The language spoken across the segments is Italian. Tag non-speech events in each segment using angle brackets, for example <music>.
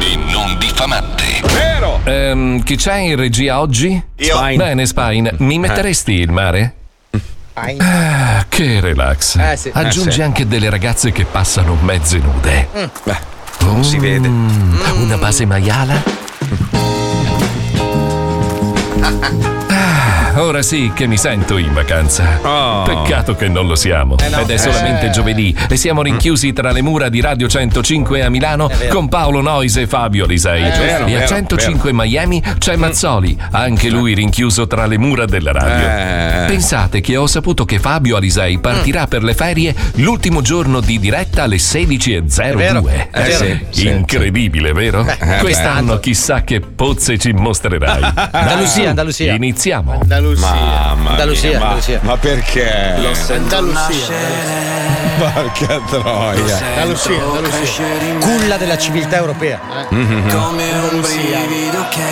E non diffamante. Vero! Ehm, chi c'è in regia oggi? Io. Spine. Bene, Spine. Mi metteresti il mare? Ah, che relax. Eh, sì. Aggiungi Eh, sì. anche delle ragazze che passano mezze nude. Beh, non si vede. Mm, Una base maiala? <laughs> Ora sì che mi sento in vacanza. Oh. Peccato che non lo siamo. no. Ed è solamente Eh. giovedì e siamo rinchiusi tra le mura di Radio 105 a Milano vero. con Paolo Noise e Fabio Lisei. vero, e a vero, 105 Miami c'è Mazzoli, anche lui rinchiuso tra le mura della radio. Eh. Pensate che ho saputo che Fabio Alisei partirà per le ferie l'ultimo giorno di diretta alle 16.02. vero, è vero. sì, sì, Incredibile, vero? eh, Quest'anno chissà che pozze ci mostrerai. <laughs> Andalusia, Andalusia. Iniziamo. Andalusia. Mamma Andalusia, mia, ma, Andalusia. ma perché? Andalusia. Porca troia. Andalusia. Andalusia. Culla della civiltà europea. Andalusia.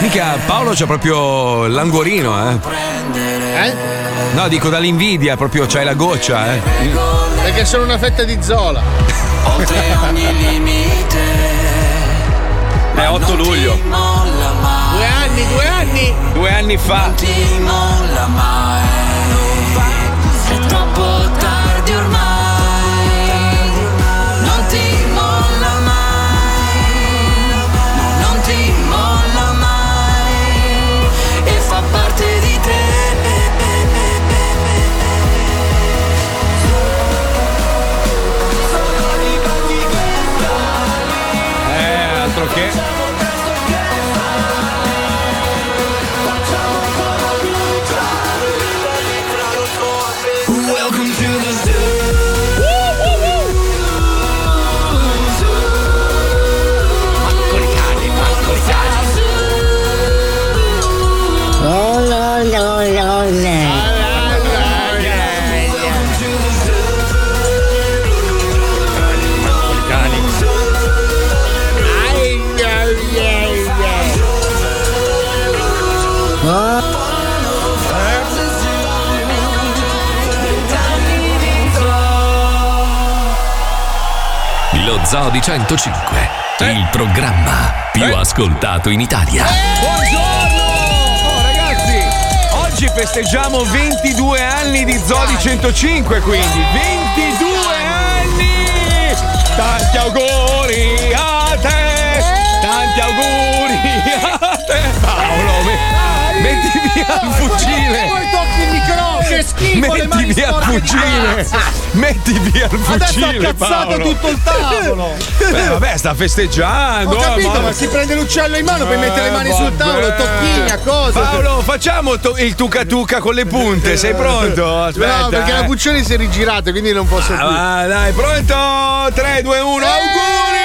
Mica Paolo c'ha proprio l'angorino, eh. Eh? No, dico dall'invidia, proprio c'hai la goccia, eh. Perché sono una fetta di Zola. È 8 luglio, anni, due anni. due anni fa. È Lo Zoo di 105, il programma più ascoltato in Italia. Buongiorno! Oh, ragazzi, oggi festeggiamo 22 anni di Zodi 105, quindi 22 anni! Tanti auguri a te! Tanti auguri a te! Paolo, me- metti via il fucile! Che schifo. le mani via sporche fucile! Metti via il Adesso ha fucile, cazzato Paolo! tutto il tavolo. Beh, vabbè, sta festeggiando! Ho capito, eh, ma si prende l'uccello in mano, poi Eh, mette le mani sul vabbè. tavolo, tocchini a cosa. Paolo, facciamo to- il tuca tuca con le punte, sei pronto? Aspetta. no, perché eh. la Puccioni si è rigirata, quindi non posso più. Ah, dai, pronto? 3, 2, 1, auguri!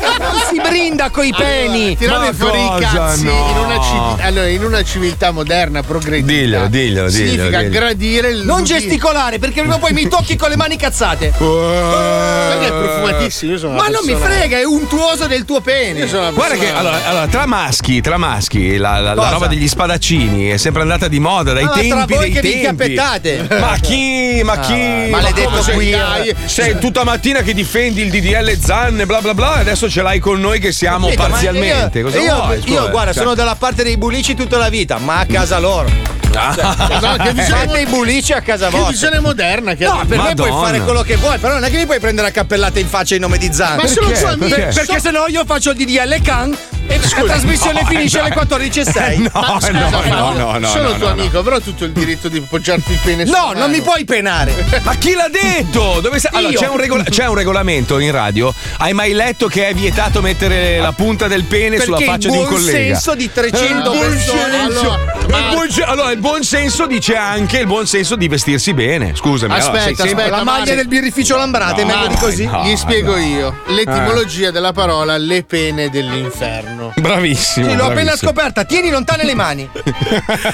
<laughs> Si brinda coi peni. Tirare Ma fuori i cazzi No. in, una civi- allora, in una civiltà moderna, progredita. Diglielo, diglielo, diglielo, Significa diglielo. gradire il. Non gesticolare perché prima o poi mi tocchi con le mani cazzate. <laughs> Perché è profumatissimo, io sono Ma non mi frega, è untuoso del tuo Io pene. sono una Guarda che allora, allora, tra maschi, tra maschi, la, la- la roba degli spadaccini è sempre andata di moda dai Ah, tra tempi voi dei che vi tempi. incappettate. Ma chi? Ma chi? Ah, Ma maledetto come sei- queer. dai, Sei tutta mattina che difendi il DDL Zanne, bla bla bla, adesso ce l'hai con noi che siamo Capito, parzialmente. Io, Cosa io- vuoi? io, guarda, cioè- sono dalla parte dei bulici tutta la vita, ma a casa loro. <laughs> No, che visione, Fate i bulici a casa che vostra. visione moderna che No, per me puoi Madonna. fare quello che vuoi, però non è che mi puoi prendere a cappellate in faccia in nome di Zan. Ma sono suoi amici. Perché? Perché se no io faccio il DDL Can e la trasmissione finisce alle 14.06. No, Ma scusa, no, no, no, no. Sono no, tuo no, no. amico, avrò tutto il diritto di poggiarti il pene sulla No, mano. non mi puoi penare. Ma chi l'ha detto? Dove sei? Allora, c'è, un regola- c'è un regolamento in radio. Hai mai letto che è vietato mettere la punta del pene sulla Perché faccia il di un buon collega? senso di 300 Buon persone. senso. Allora, Ma il buon, allora, il buon senso dice anche il buon senso di vestirsi bene. Scusami. allora, Aspetta, sempre- aspetta, La maglia Mari. del birrificio Lambrate, No, meglio di così. no. Gli spiego io. L'etimologia della parola le pene dell'inferno. Bravissimo. Sì, l'ho appena bravissimo. scoperta, tieni lontane le mani. <laughs>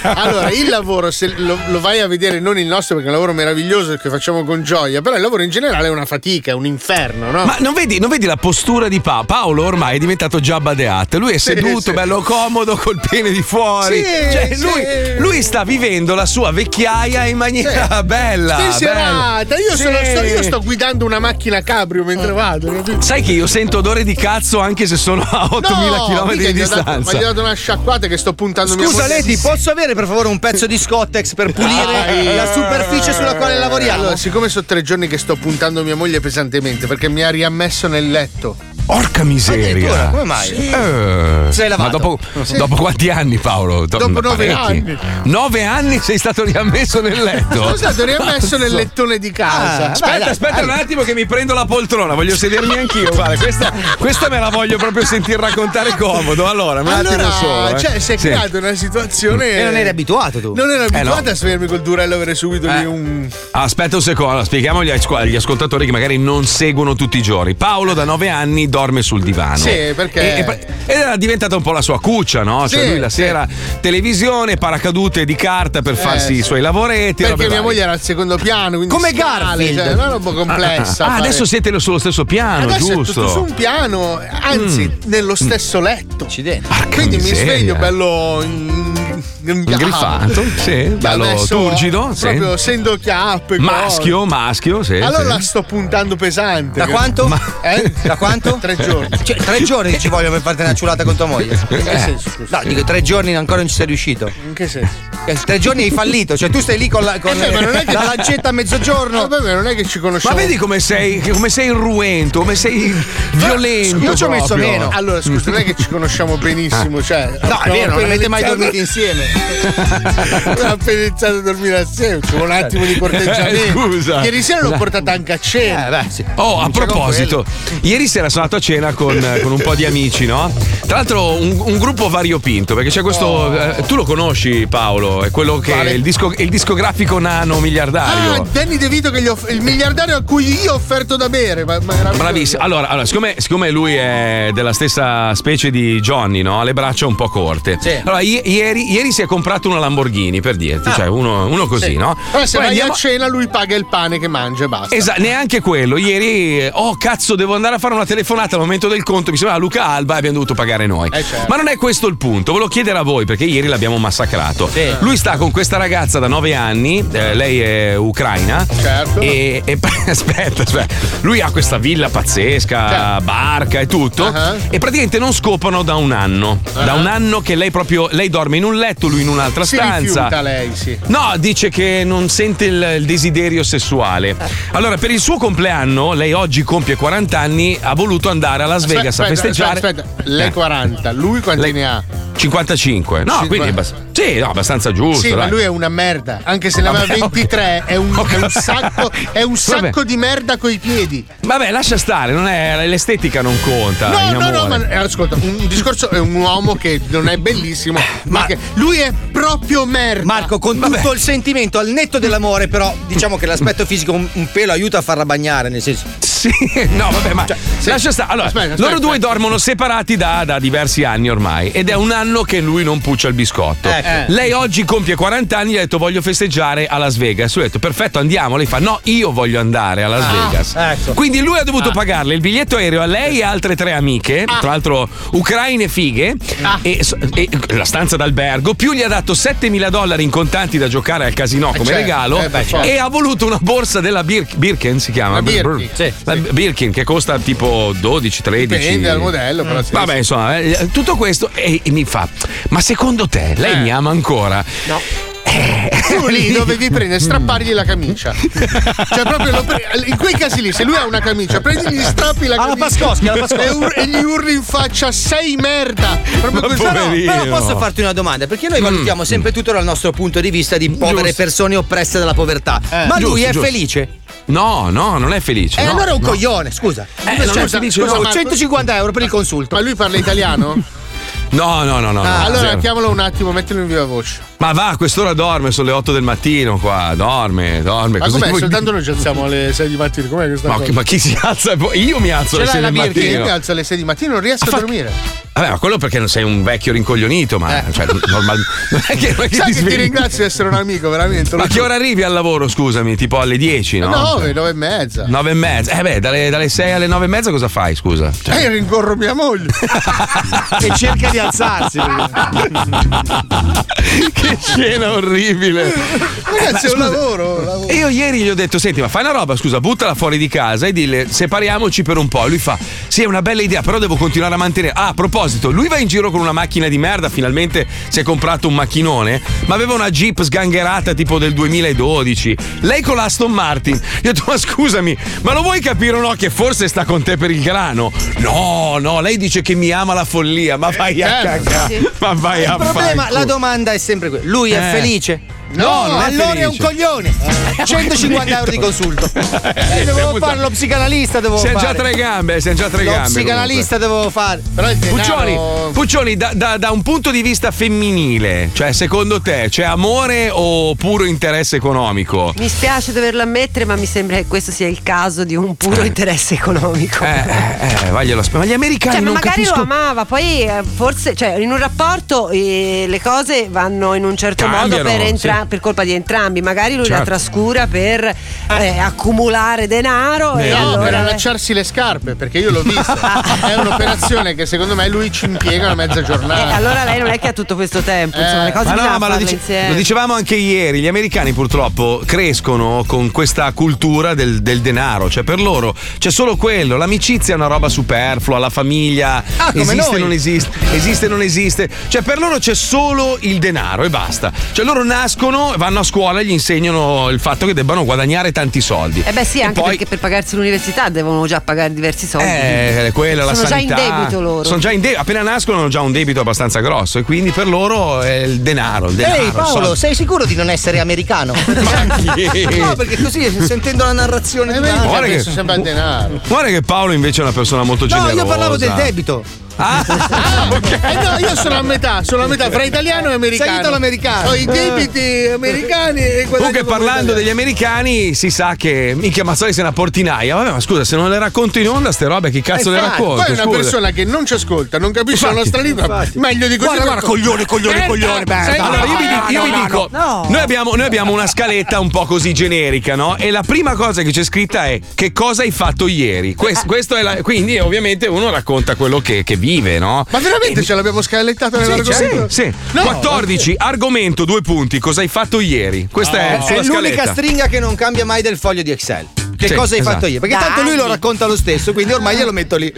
Allora, il lavoro, se lo, lo vai a vedere, non il nostro, perché è un lavoro meraviglioso che facciamo con gioia, però il lavoro in generale è una fatica, è un inferno, no? Ma non vedi, non vedi la postura di Paolo? Paolo ormai è diventato the Hutt. Lui è seduto, sì. bello comodo, col pene di fuori. Sì, Cioè, sì. lui, lui sta vivendo la sua vecchiaia in maniera bella. Spensierata. bella. Io, sono- Sì. sto, io sto guidando una macchina cabrio mentre vado? Sai che io sento odore di cazzo anche se sono a 8000 km mica di distanza. ma gli ho dato una sciacquata che sto puntando Scusa Leti, posso avere per favore un pezzo di Scottex per pulire Dai. <laughs> la superficie sulla quale lavoriamo? Allora, siccome sono tre giorni che sto puntando mia moglie pesantemente perché mi ha riammesso nel letto. Porca miseria. come mai? Eh, Sei lavato? Ma dopo, dopo quanti anni, Paolo? Dopo nove anni. Nove anni sei stato riammesso nel letto. <laughs> Sono stato riammesso nel lettone di casa. Ah, Aspetta, Dai, dai, aspetta dai. un attimo che mi prendo la poltrona, voglio sedermi anch'io. Guarda, questa, questa me la voglio proprio sentir raccontare comodo. Allora, un attimo allora, solo. eh. cioè, si è Sì. creata una situazione. E non eri abituato tu. Non ero Eh, abituato no. a svegliarmi col durello e avere subito lì un. Aspetta un secondo, spieghiamo agli, asco- agli ascoltatori che magari non seguono tutti i giorni. Paolo da nove anni dorme sul divano. Sì, perché- E- e Ed era diventata un po' la sua cuccia, no? Cioè Sì, lui la sì. sera televisione, paracadute di carta per farsi i sì. suoi lavoretti. Perché mia varie. moglie era al secondo piano. Quindi Come Garfield. Cioè, una roba complessa. Ah, fare- adesso siete sullo stesso piano, Adesso è giusto? tutto su un piano, anzi, nello stesso letto. Accidenti. Quindi mi sveglio bello in- Ingrifato, sì, bello turgido, sì. Proprio essendo chiappe. Maschio, maschio, sì. Allora sì. sto puntando pesante. Da quanto? Eh? <laughs> Da quanto? Tre giorni. Cioè, tre giorni ci voglio per farti una ciulata con tua moglie. In che senso? scusa? No, dico tre giorni ancora non ci sei riuscito. In che senso? Eh, Tre giorni hai fallito, cioè tu stai lì con la, con Eh, ma non è che- la <laughs> lancetta a mezzogiorno. No, vabbè, non è che ci Ma conosciamo. vedi come sei, come sei irruento, come sei violento. io ci ho messo meno. Allora, scusa, non è che ci conosciamo benissimo, cioè. No, è vero, non avete mai dormito insieme. Abbiamo appena iniziato a dormire assieme, c'è un attimo di corteggiamento. Eh, scusa. Ieri sera l'ho portata anche a cena. Eh, beh, sì. Oh, a proposito, ieri sera sono andato a cena con, con un po' di amici, no? Tra l'altro un, un gruppo variopinto, perché c'è questo. eh, tu lo conosci, Paolo? È quello che Quale? è il, disco- il discografico nano miliardario. Ah, Danny De Vito che off- il miliardario a cui io ho offerto da bere. Ma, ma Bravissimo. Allora, allora, siccome, siccome lui è della stessa specie di Johnny, no? Ha le braccia un po' corte. Sì. Allora, i- ieri, ieri si è comprato una Lamborghini, per dirti, Ah. cioè uno, uno così, Sì. no? Però se Poi vai andiamo- a cena lui paga il pane che mangia e basta. Esatto, neanche quello. Ieri, eh, oh cazzo, devo andare a fare una telefonata al momento del conto. Mi sembrava Luca Alba e abbiamo dovuto pagare noi. Eh, certo. Ma non è questo il punto. Volevo chiedere a voi perché ieri l'abbiamo massacrato. Lui sta con questa ragazza da nove anni, eh, lei è ucraina. Certo. E, e- <laughs> aspetta, aspetta. Lui ha questa villa pazzesca, Certo. barca e tutto. Uh-huh. E praticamente non scopano da un anno. Da un anno che lei proprio. Lei dorme in un letto, lui in un'altra si stanza. lei, sì. No, dice che non sente il, il desiderio sessuale. Allora, per il suo compleanno, lei oggi compie 40 anni, ha voluto andare a Las Vegas Aspetta, a festeggiare. Aspetta, aspetta. lei Eh, 40, lui quanti Lei- ne ha? 55. No, 50. quindi abbast- sì, no, abbastanza giusto. Sì, ma dai. lui è una merda. Anche se ne aveva Vabbè, ok. 23, è, un, Ho è un sacco, è un sacco di merda coi piedi. Vabbè, lascia stare, non è, l'estetica non conta. No, no, no, amore. ma eh, ascolta, un discorso è un uomo che non è bellissimo, ma, Ma- che lui è proprio merda. Marco, con Vabbè. tutto il sentimento, al netto dell'amore, però diciamo che l'aspetto fisico un, un pelo aiuta a farla bagnare, nel senso. Sì, <laughs> no, vabbè, ma lascia stare. Allora, Aspetta, aspetta, loro due aspetta. dormono separati da, da diversi anni ormai ed è un anno che lui non puccia il biscotto. Ecco. Lei oggi compie 40 anni e ha detto voglio festeggiare a Las Vegas. Lui ha detto perfetto, andiamo. Lei fa no, io voglio andare a Las Vegas. ecco. Quindi lui ha dovuto pagarle il biglietto aereo a lei e altre tre amiche, tra l'altro ucraine fighe, e, e la stanza d'albergo, più gli ha dato 7.000 dollari in contanti da giocare al casino come certo. regalo Eh, beh, certo. e ha voluto una borsa della Bir- Birken, si chiama? La Birkin. Sì. La Birkin che costa tipo 12, 13. Dipende dal modello, però sì. Vabbè, insomma, eh, tutto questo e, e mi fa: Ma secondo te lei Eh. mi ama ancora? No. Eh. Tu lì dovevi prendere, strappargli la camicia. Cioè, proprio lo pre- in quei casi lì, se lui ha una camicia, prendi gli strappi la Alla camicia. Pascoschi, alla Pascoschi. E, ur- e gli urli in faccia, sei merda. Proprio Ma così. Però, però posso farti una domanda, perché noi valutiamo sempre tutto dal nostro punto di vista di povere Giusto. persone oppresse dalla povertà. Ma lui giusto, è giusto. felice? No, no, non è felice. E no, allora è un no. coglione, scusa. Eh, non è Cioè, felice, scusa, no. ho 150 euro per il consulto. Ma lui parla italiano? <laughs> No, no, no, no. no, Ah, allora zero. chiamalo un attimo, mettilo in viva voce. Ma va, a quest'ora dorme, sono le 8 del mattino qua. Dorme, dorme. Ma Cosa com'è? vuoi- Soltanto noi ci alziamo alle 6 di mattina. Com'è questa Ma, cosa? ma chi si alza? Io mi alzo Ce alle l'hai 6 la del birra che io mi alzo alle 6 di mattina, non riesco a fa- dormire. Vabbè, ma quello perché non sei un vecchio rincoglionito, ma cioè, normal- <laughs> non è che, non è che Eh. Sai ti che ti ringrazio di essere un amico, veramente. Ma a che ora arrivi al lavoro, scusami? Tipo alle 10, no? 9, 9 e mezza. 9 e mezza. Eh beh, dalle, dalle 6 alle 9 e mezza cosa fai, scusa? Cioè, Eh, rincorro mia moglie. E cerca di alzarsi. <laughs> <laughs> che scena orribile. Ragazzi, è un lavoro. lavoro. E io ieri gli ho detto: Senti, ma fai una roba, scusa, buttala fuori di casa e dille separiamoci per un po'. E lui fa: Sì, è una bella idea, però devo continuare a mantenere. Ah, a proposito, lui va in giro con una macchina di merda, finalmente si è comprato un macchinone, ma aveva una Jeep sgangherata tipo del 2012. Lei con l'Aston Martin. Io ho detto: Ma scusami, ma lo vuoi capire o no che forse sta con te per il grano? No, no, lei dice che mi ama la follia, ma vai a certo. cagare. Ma vai a Il problema, la domanda è sempre quella. Lui è Eh. felice? No, non è allora è un coglione. <laughs> 150 euro di consulto. <laughs> Eh, dovevo fare lo psicanalista, devo Siamo fare. già tre gambe, siamo già tre Lo gambe. psicanalista devo fare. Però il denaro... Puccioni, Puccioni da, da- da un punto di vista femminile, cioè secondo te c'è amore o puro interesse economico? Mi spiace doverlo ammettere, ma mi sembra che questo sia il caso di un puro interesse economico. Eh, eh, eh, vaglielo. Ma gli americani Cioè, ma non magari capiscono. lo amava, poi eh, forse, cioè, in un rapporto eh, le cose vanno in un certo Cambiano, modo per, entra- per colpa di entrambi. Magari lui la Certo. trascura per eh, accumulare denaro e Eh, No, allora. per allacciarsi le scarpe, perché io l'ho vista. <laughs> è un'operazione che secondo me lui ci impiega una mezza Eh, giornata. allora lei non è che ha tutto questo tempo, insomma, le cose Ma no, ma lo, dice- insieme. lo dicevamo anche ieri, gli americani purtroppo crescono con questa cultura del, del denaro, cioè per loro c'è solo quello, l'amicizia è una roba superflua, la famiglia Ah, esiste noi. non esiste, esiste non esiste, cioè per loro c'è solo il denaro e basta, cioè loro nascono, vanno a scuola e gli insegnano il fatto che debbano guadagnare tanti soldi. Eh beh sì, E anche poi- perché per pagarsi l'università devono già pagare diversi soldi. Eh, quella, la Sono già in sanità. debito loro. Sono già in debito, appena nascono hanno già un debito abbastanza grosso e quindi per loro è il denaro, il denaro. Ehi Paolo, soldi. sei sicuro di non essere americano? <laughs> <laughs> chi? no, perché così sentendo la narrazione di un che Guarda che- sempre al denaro. Guarda che Paolo invece è una persona molto No, generosa. io parlavo del debito. Eh no, io sono a metà, sono a metà fra italiano e americano. Sei italo-americano. Ho i debiti americani e Comunque parlando degli americani si sa che minchia Mazzoli sei una portinaia. Vabbè, ma scusa, se non le racconto in onda ste robe, chi cazzo le infatti, racconto? Poi è una Scusa. persona che non ci ascolta, non capisce la Infatti, nostra lingua. Meglio di così. Guarda, guarda, coglione, coglione, Merda, coglione, sei- Allora io vi, dico- io vi dico, no. Noi, abbiamo, noi abbiamo una scaletta un po' così generica, no? E la prima cosa che c'è scritta è che cosa hai fatto ieri. Quest- questo è la- quindi ovviamente uno racconta quello che, che vive, no? Ma veramente ce l'abbiamo scalettato nell'argomento? sì, sì. No, 14, argomento, due punti. Cosa hai fatto ieri? Questa è È sulla l'unica scaletta. stringa che non cambia mai del foglio di Excel. Che Sì, cosa hai esatto. fatto io? Perché Da tanto lui lo racconta lo stesso, quindi ormai glielo metto lì.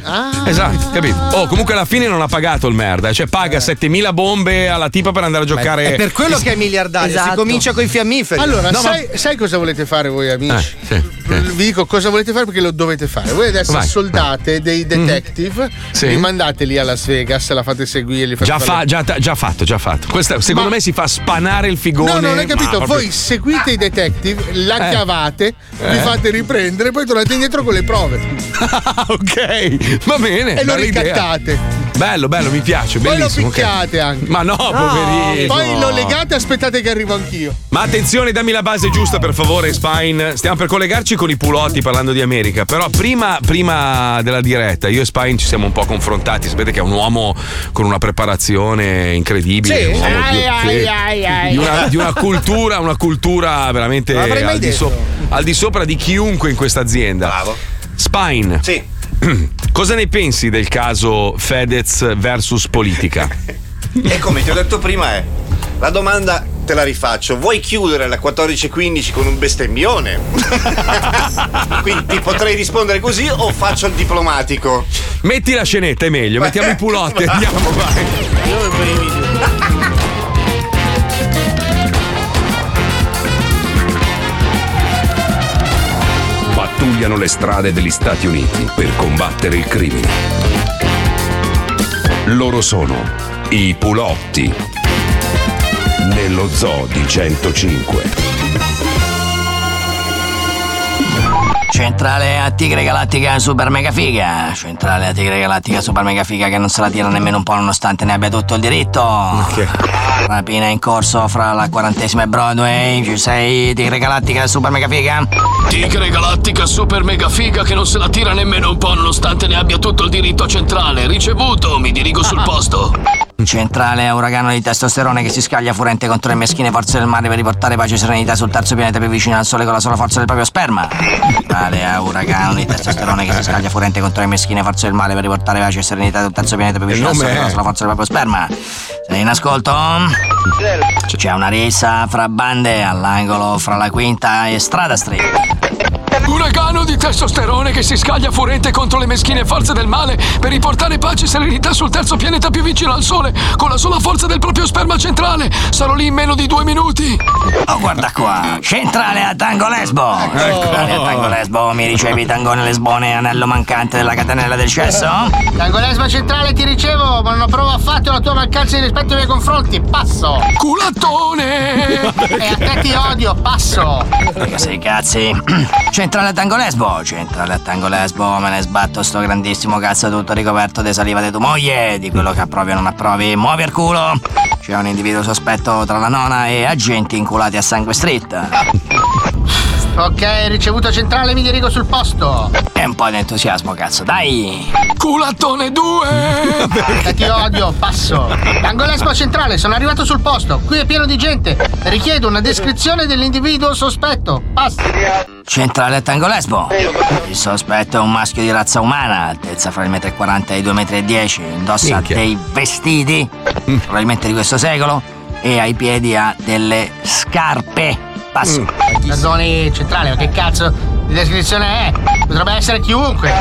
Esatto, capito? Oh, comunque alla fine non ha pagato il merda, cioè paga 7000 bombe alla tipa per andare a giocare. È per quello che è miliardario. Si Esatto. comincia con i fiammiferi. Allora, No, ma- sai, sai cosa volete fare voi amici? Eh, sì. Vi dico cosa volete fare perché lo dovete fare. Voi adesso Vai. soldate dei detective, Sì. li mandate lì a Las Vegas, la fate seguire, li fate Già, fa- già, già fatto, già fatto. Questa, secondo Ma- me si fa spanare il figone. No, non hai capito. ma proprio- Voi seguite i detective, la Eh. cavate, vi Eh. fate riprendere, poi tornate indietro con le prove Ah, <laughs> ok, va bene. e lo bella idea. ricattate. Bello, bello, mi piace. Poi lo Bellissimo. picchiate anche. Ma no, poverino. Poi lo legate e aspettate che arrivo anch'io. Ma attenzione, dammi la base giusta per favore, Spine. Stiamo per collegarci con i pulotti parlando di America. Però prima, prima della diretta, io e Spine ci siamo un po' confrontati. Sapete che è un uomo con una preparazione incredibile. Sì. un uomo di, Ai, ai, sì, ai, ai. di una, di una cultura, una cultura veramente al di, so- al di sopra di chiunque in questa azienda. Bravo. Spine, Sì. <clears throat> cosa ne pensi del caso Fedez versus politica? <laughs> E come ti ho detto prima è. La domanda te la rifaccio. Vuoi chiudere alle 14.15 con un bestemmione? <laughs> Quindi ti potrei rispondere così o faccio il diplomatico? Metti la scenetta, è meglio. Mettiamo i <laughs> pulotti, andiamo, vai. Pattugliano le strade degli Stati Uniti per combattere il crimine. Loro sono i Pulotti. Nello zoo di 105. Centrale a Tigre Galattica Super Mega Figa. Centrale a Tigre Galattica Super Mega Figa che non se la tira nemmeno un po' nonostante ne abbia tutto il diritto. Rapina in corso fra la quarantesima e Broadway. Ci sei Tigre Galattica Super Mega Figa? Tigre galattica super mega figa che non se la tira nemmeno un po' nonostante ne abbia tutto il diritto centrale. Ricevuto, mi dirigo sul posto. Centrale a uragano di testosterone che si scaglia furente contro le meschine forze del mare per riportare pace e serenità sul terzo pianeta più vicino al sole con la sola forza del proprio sperma. Centrale a uragano di testosterone che si scaglia furente contro le meschine forze del male per riportare pace e serenità sul terzo pianeta più vicino al sole con la è? sola forza del proprio sperma. Sei in ascolto? C'è una rissa fra bande all'angolo fra la quinta e Strada Street. Uragano di testosterone che si scaglia furente contro le meschine forze del male per riportare pace e serenità sul terzo pianeta più vicino al Sole con la sola forza del proprio sperma centrale. Sarò lì in meno di due minuti. Oh, guarda qua, centrale a Tango Lesbo. Centrale a Tango Lesbo, mi ricevi tangone lesbone anello mancante della catenella del cesso? Tangolesma centrale ti ricevo, ma non approvo affatto la tua mancanza di rispetto nei miei confronti. Passo! Culattone! E a te ti odio, passo! Che sei cazzi? <clears throat> Centrale a Tango Lesbo, centrale a Tango Lesbo, me ne sbatto sto grandissimo cazzo tutto ricoperto di saliva di tua moglie, di quello che approvi o non approvi, muovi il culo! C'è un individuo sospetto tra la nona e agenti inculati a sangue street. Ok, ricevuto centrale, mi dirigo sul posto. E un po' di entusiasmo, cazzo, dai! Culattone 2! E ti odio, passo. Tangolesmo centrale, sono arrivato sul posto. Qui è pieno di gente. Richiedo una descrizione dell'individuo sospetto. Passo. Centrale a Tango Lesbo. Il sospetto è un maschio di razza umana, altezza fra il 1,40 m e i 2,10 m, indossa Minchia. dei vestiti, probabilmente di questo secolo, e ai piedi ha delle scarpe. Passo. Perdoni, centrale, ma che cazzo di descrizione è? Potrebbe essere chiunque.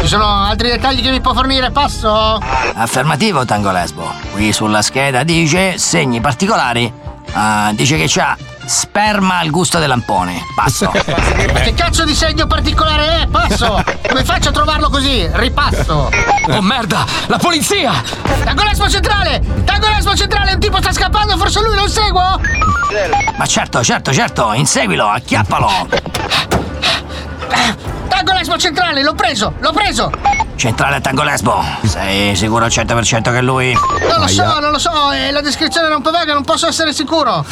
Ci sono altri dettagli che mi può fornire? Passo. Affermativo Tango Lesbo. Qui sulla scheda dice segni particolari. Ah, dice che c'ha sperma al gusto del lampone. Passo. <laughs> Che cazzo di segno particolare è? Passo. Come faccio a trovarlo così? Ripasso. Oh merda! La polizia! Tangolesmo centrale! Tangolesmo centrale! Un tipo sta scappando, forse lui lo seguo? Ma certo, certo, certo, inseguilo, acchiappalo. Tangolesmo centrale, l'ho preso, l'ho preso! Centrale Tango Lesbo. Sei sicuro al 100% che è lui? Non lo so, non lo so, e la descrizione era un po' vaga, non posso essere sicuro.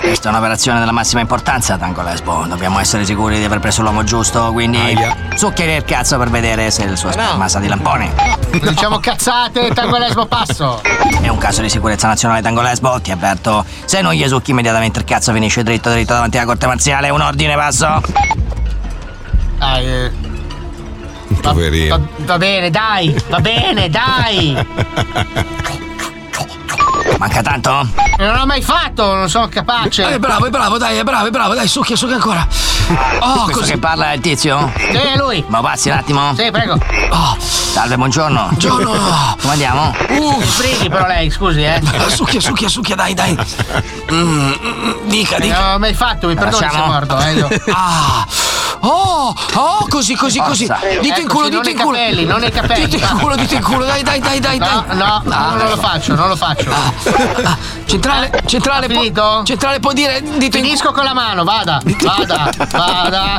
Questa è un'operazione della massima importanza, Tango Lesbo. Dobbiamo essere sicuri di aver preso l'uomo giusto, quindi zuccheri il cazzo per vedere se il suo sperma sa di lampone. Diciamo cazzate, Tangolesmo passo. È un caso di sicurezza nazionale Tango Lesbo, ti avverto. Se non gli succhi immediatamente il cazzo finisce dritto dritto davanti alla corte marziale. Un ordine, passo. Dai, eh, <laughs> va, Poverino. va bene, dai, va bene, dai. <laughs> Manca tanto? Non l'ho mai fatto, non sono capace. Eh, bravo, è bravo, dai, è bravo, è bravo, dai, succhia, succhia ancora. Oh, Questo così. che parla è il tizio? Sì, è lui. Ma passi un attimo? Sì, prego. Oh, Salve, buongiorno. Buongiorno. Come andiamo? uh, Frighi però lei, scusi, eh. succhia, succhia, succhia, dai, dai. Mm, mm, dica, Non dica. l'ho mai fatto, mi perdoni se mordo, eh. io. Ah! Oh! Oh, così, così, così. Dito in culo, sì, non dito in i culo. capelli, non i capelli, Dito in culo, dito in culo, dai, dai, dai, dai, No, dai. no, no, non lo faccio, non lo faccio. Ah, Centrale, centrale, può- finito? centrale può dire dito in. Finisco con la mano, vada, vada, vada.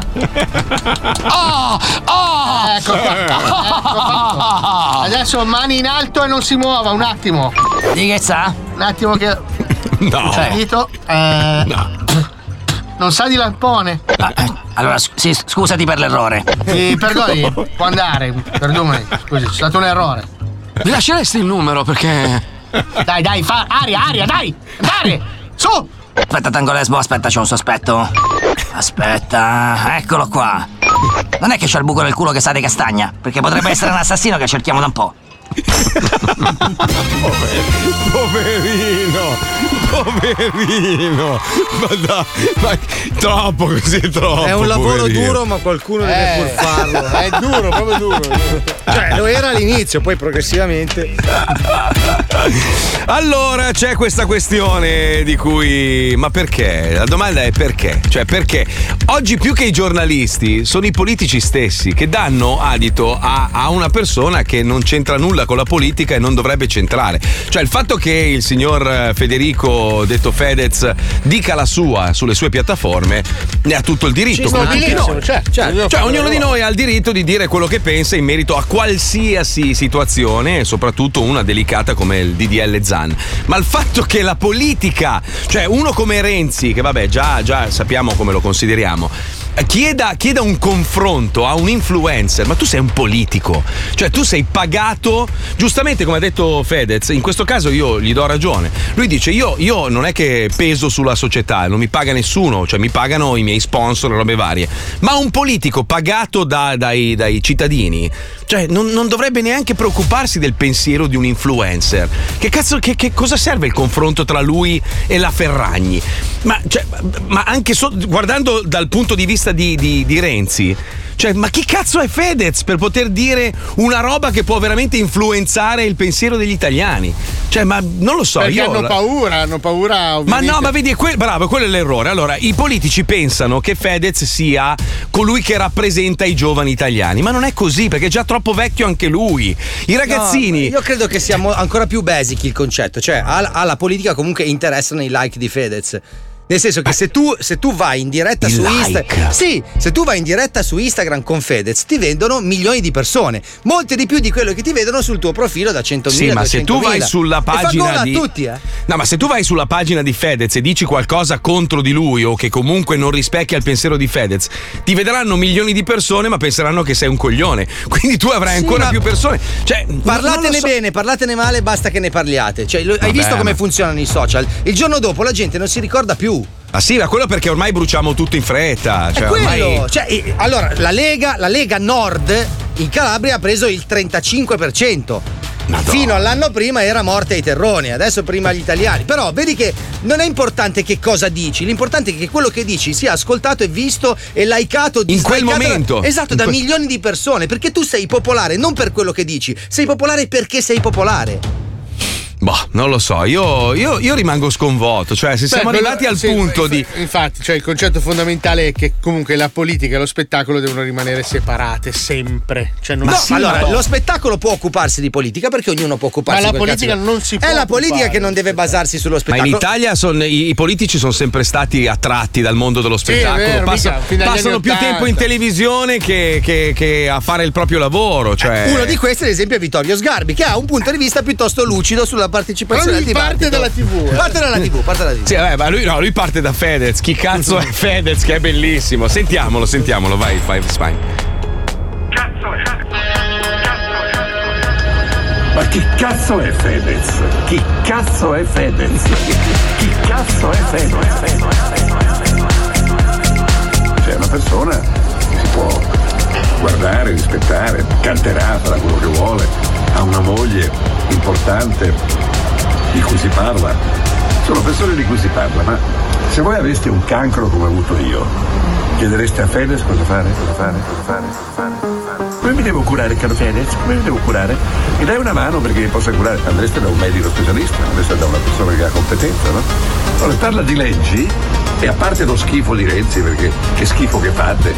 Oh! Oh! Ecco qua. Ecco fatto. Adesso mani in alto e non si muova, un attimo. Di che sa? Un attimo che. No. Cioè, Dito. Eh, Non sa di lampone. ah, eh, allora, sì, scusati per l'errore. Mi perdoni, può andare. Perdoni, scusi, c'è stato un errore. Mi lasceresti il numero perché. Dai, dai, fa aria, aria, dai! Andare! Su! Aspetta, Tango Lesbo, aspetta, c'è un sospetto. Aspetta, eccolo qua. Non è che c'ha il buco nel culo che sa di castagna, perché potrebbe essere un assassino che cerchiamo da un po'. Poverino, poverino. Ma dai, ma troppo così, troppo. È un lavoro poverino. duro, ma qualcuno deve pur farlo. È duro, proprio duro. Cioè, lo era all'inizio, poi progressivamente. Allora c'è questa questione di cui. Ma perché? La domanda è perché? Cioè, perché oggi più che i giornalisti sono i politici stessi che danno adito a, a una persona che non c'entra nulla nulla con la politica e non dovrebbe centrare. Cioè il fatto che il signor eh, Federico, detto Fedez, dica la sua sulle sue piattaforme, ne ha tutto il diritto. Ci come tutti noi. certo. Cioè, Ognuno cioè, fa ognuno di noi ha il diritto di dire quello che pensa in merito a qualsiasi situazione, soprattutto una delicata come il DDL Zan. Ma il fatto che la politica, cioè uno come Renzi, che vabbè già, già sappiamo come lo consideriamo, Chieda, chieda un confronto a un influencer, ma tu sei un politico, cioè tu sei pagato, giustamente come ha detto Fedez, in questo caso io gli do ragione. Lui dice: Io, io non è che peso sulla società, non mi paga nessuno, cioè mi pagano i miei sponsor robe varie. Ma un politico pagato da- dai, dai cittadini, cioè non, non dovrebbe neanche preoccuparsi del pensiero di un influencer. Che cazzo, che, che cosa serve il confronto tra lui e la Ferragni? Ma, cioè, ma anche so- guardando dal punto di vista di, di- di Renzi. Cioè, ma chi cazzo è Fedez per poter dire una roba che può veramente influenzare il pensiero degli italiani? Cioè, ma non lo so. Perché io hanno paura, hanno paura. ma ovviamente. no, ma vedi, que- bravo, quello è l'errore. Allora, i politici pensano che Fedez sia colui che rappresenta i giovani italiani, ma non è così perché è già troppo vecchio anche lui. I ragazzini. No, io credo che sia mo- ancora più basic il concetto, cioè alla politica comunque interessano i like di Fedez. Nel senso che se tu, se tu vai in diretta I su like. Instagram. Sì, se tu vai in diretta su Instagram con Fedez, ti vedono milioni di persone. Molte di più di quello che ti vedono sul tuo profilo da 100.000 Sì, ma se tu 200.000. vai sulla pagina di tutti, eh. No, ma se tu vai sulla pagina di Fedez e dici qualcosa contro di lui o che comunque non rispecchia il pensiero di Fedez, ti vedranno milioni di persone, ma penseranno che sei un coglione. <laughs> Quindi tu avrai Sì, ancora ma- più persone. Cioè, Parlatene so. bene, parlatene male, basta che ne parliate. Cioè, lo- hai visto come funzionano i social? Il giorno dopo la gente non si ricorda più. Ah sì, ma quello perché ormai bruciamo tutto in fretta. Cioè, è quello. ormai. Cioè, allora, la Lega, la Lega Nord in Calabria ha preso il 35%. Fino all'anno prima era morte ai terroni, adesso prima gli italiani. Però vedi che non è importante che cosa dici, l'importante è che quello che dici sia ascoltato e visto e likeato In quel dislicato da- momento. esatto, In da que- milioni di persone. Perché tu sei popolare non per quello che dici, sei popolare perché sei popolare. Boh, non lo so, io, io- io rimango sconvolto. Cioè, se Beh, siamo arrivati al sì, punto inf- di. Infatti, cioè il concetto fondamentale è che comunque la politica e lo spettacolo devono rimanere separate sempre. Cioè non No, si allora, può. lo spettacolo può occuparsi di politica perché ognuno può occuparsi Ma la politica cazzo- non si può È la politica che non deve basarsi sullo Ma spettacolo. in Italia son- i, i politici sono sempre stati attratti dal mondo dello è spettacolo. vero, Passa- mica, passano più 80. tempo in televisione che, che- che a fare il proprio lavoro. Cioè... Uno di questi, ad esempio, è Vittorio Sgarbi, che ha un punto di vista piuttosto lucido sulla partecipazione lui parte dalla TV, eh. Parte dalla TV, parte dalla TV. Sì, vabbè, ma lui, no, lui parte da Fedez. Chi cazzo è Fedez? Che è bellissimo. Sentiamolo, sentiamolo, vai, vai, vai. Ma chi cazzo è Fedez? Chi cazzo è Fedez? Chi cazzo è Fedez? C'è una persona che si può guardare, rispettare, canterà, farà quello che vuole, ha una moglie importante di cui si parla. Sono persone di cui si parla, ma se voi aveste un cancro come ho avuto io, chiedereste a Fedez cosa fare, cosa fare, cosa fare, cosa fare. Come mi devo curare, caro Fedez? Come mi devo curare? Mi dai una mano perché mi possa curare? Andreste da un medico specialista, andreste da una persona che ha competenza, no? Allora, parla di leggi e a parte lo schifo di Renzi, perché che schifo che fate,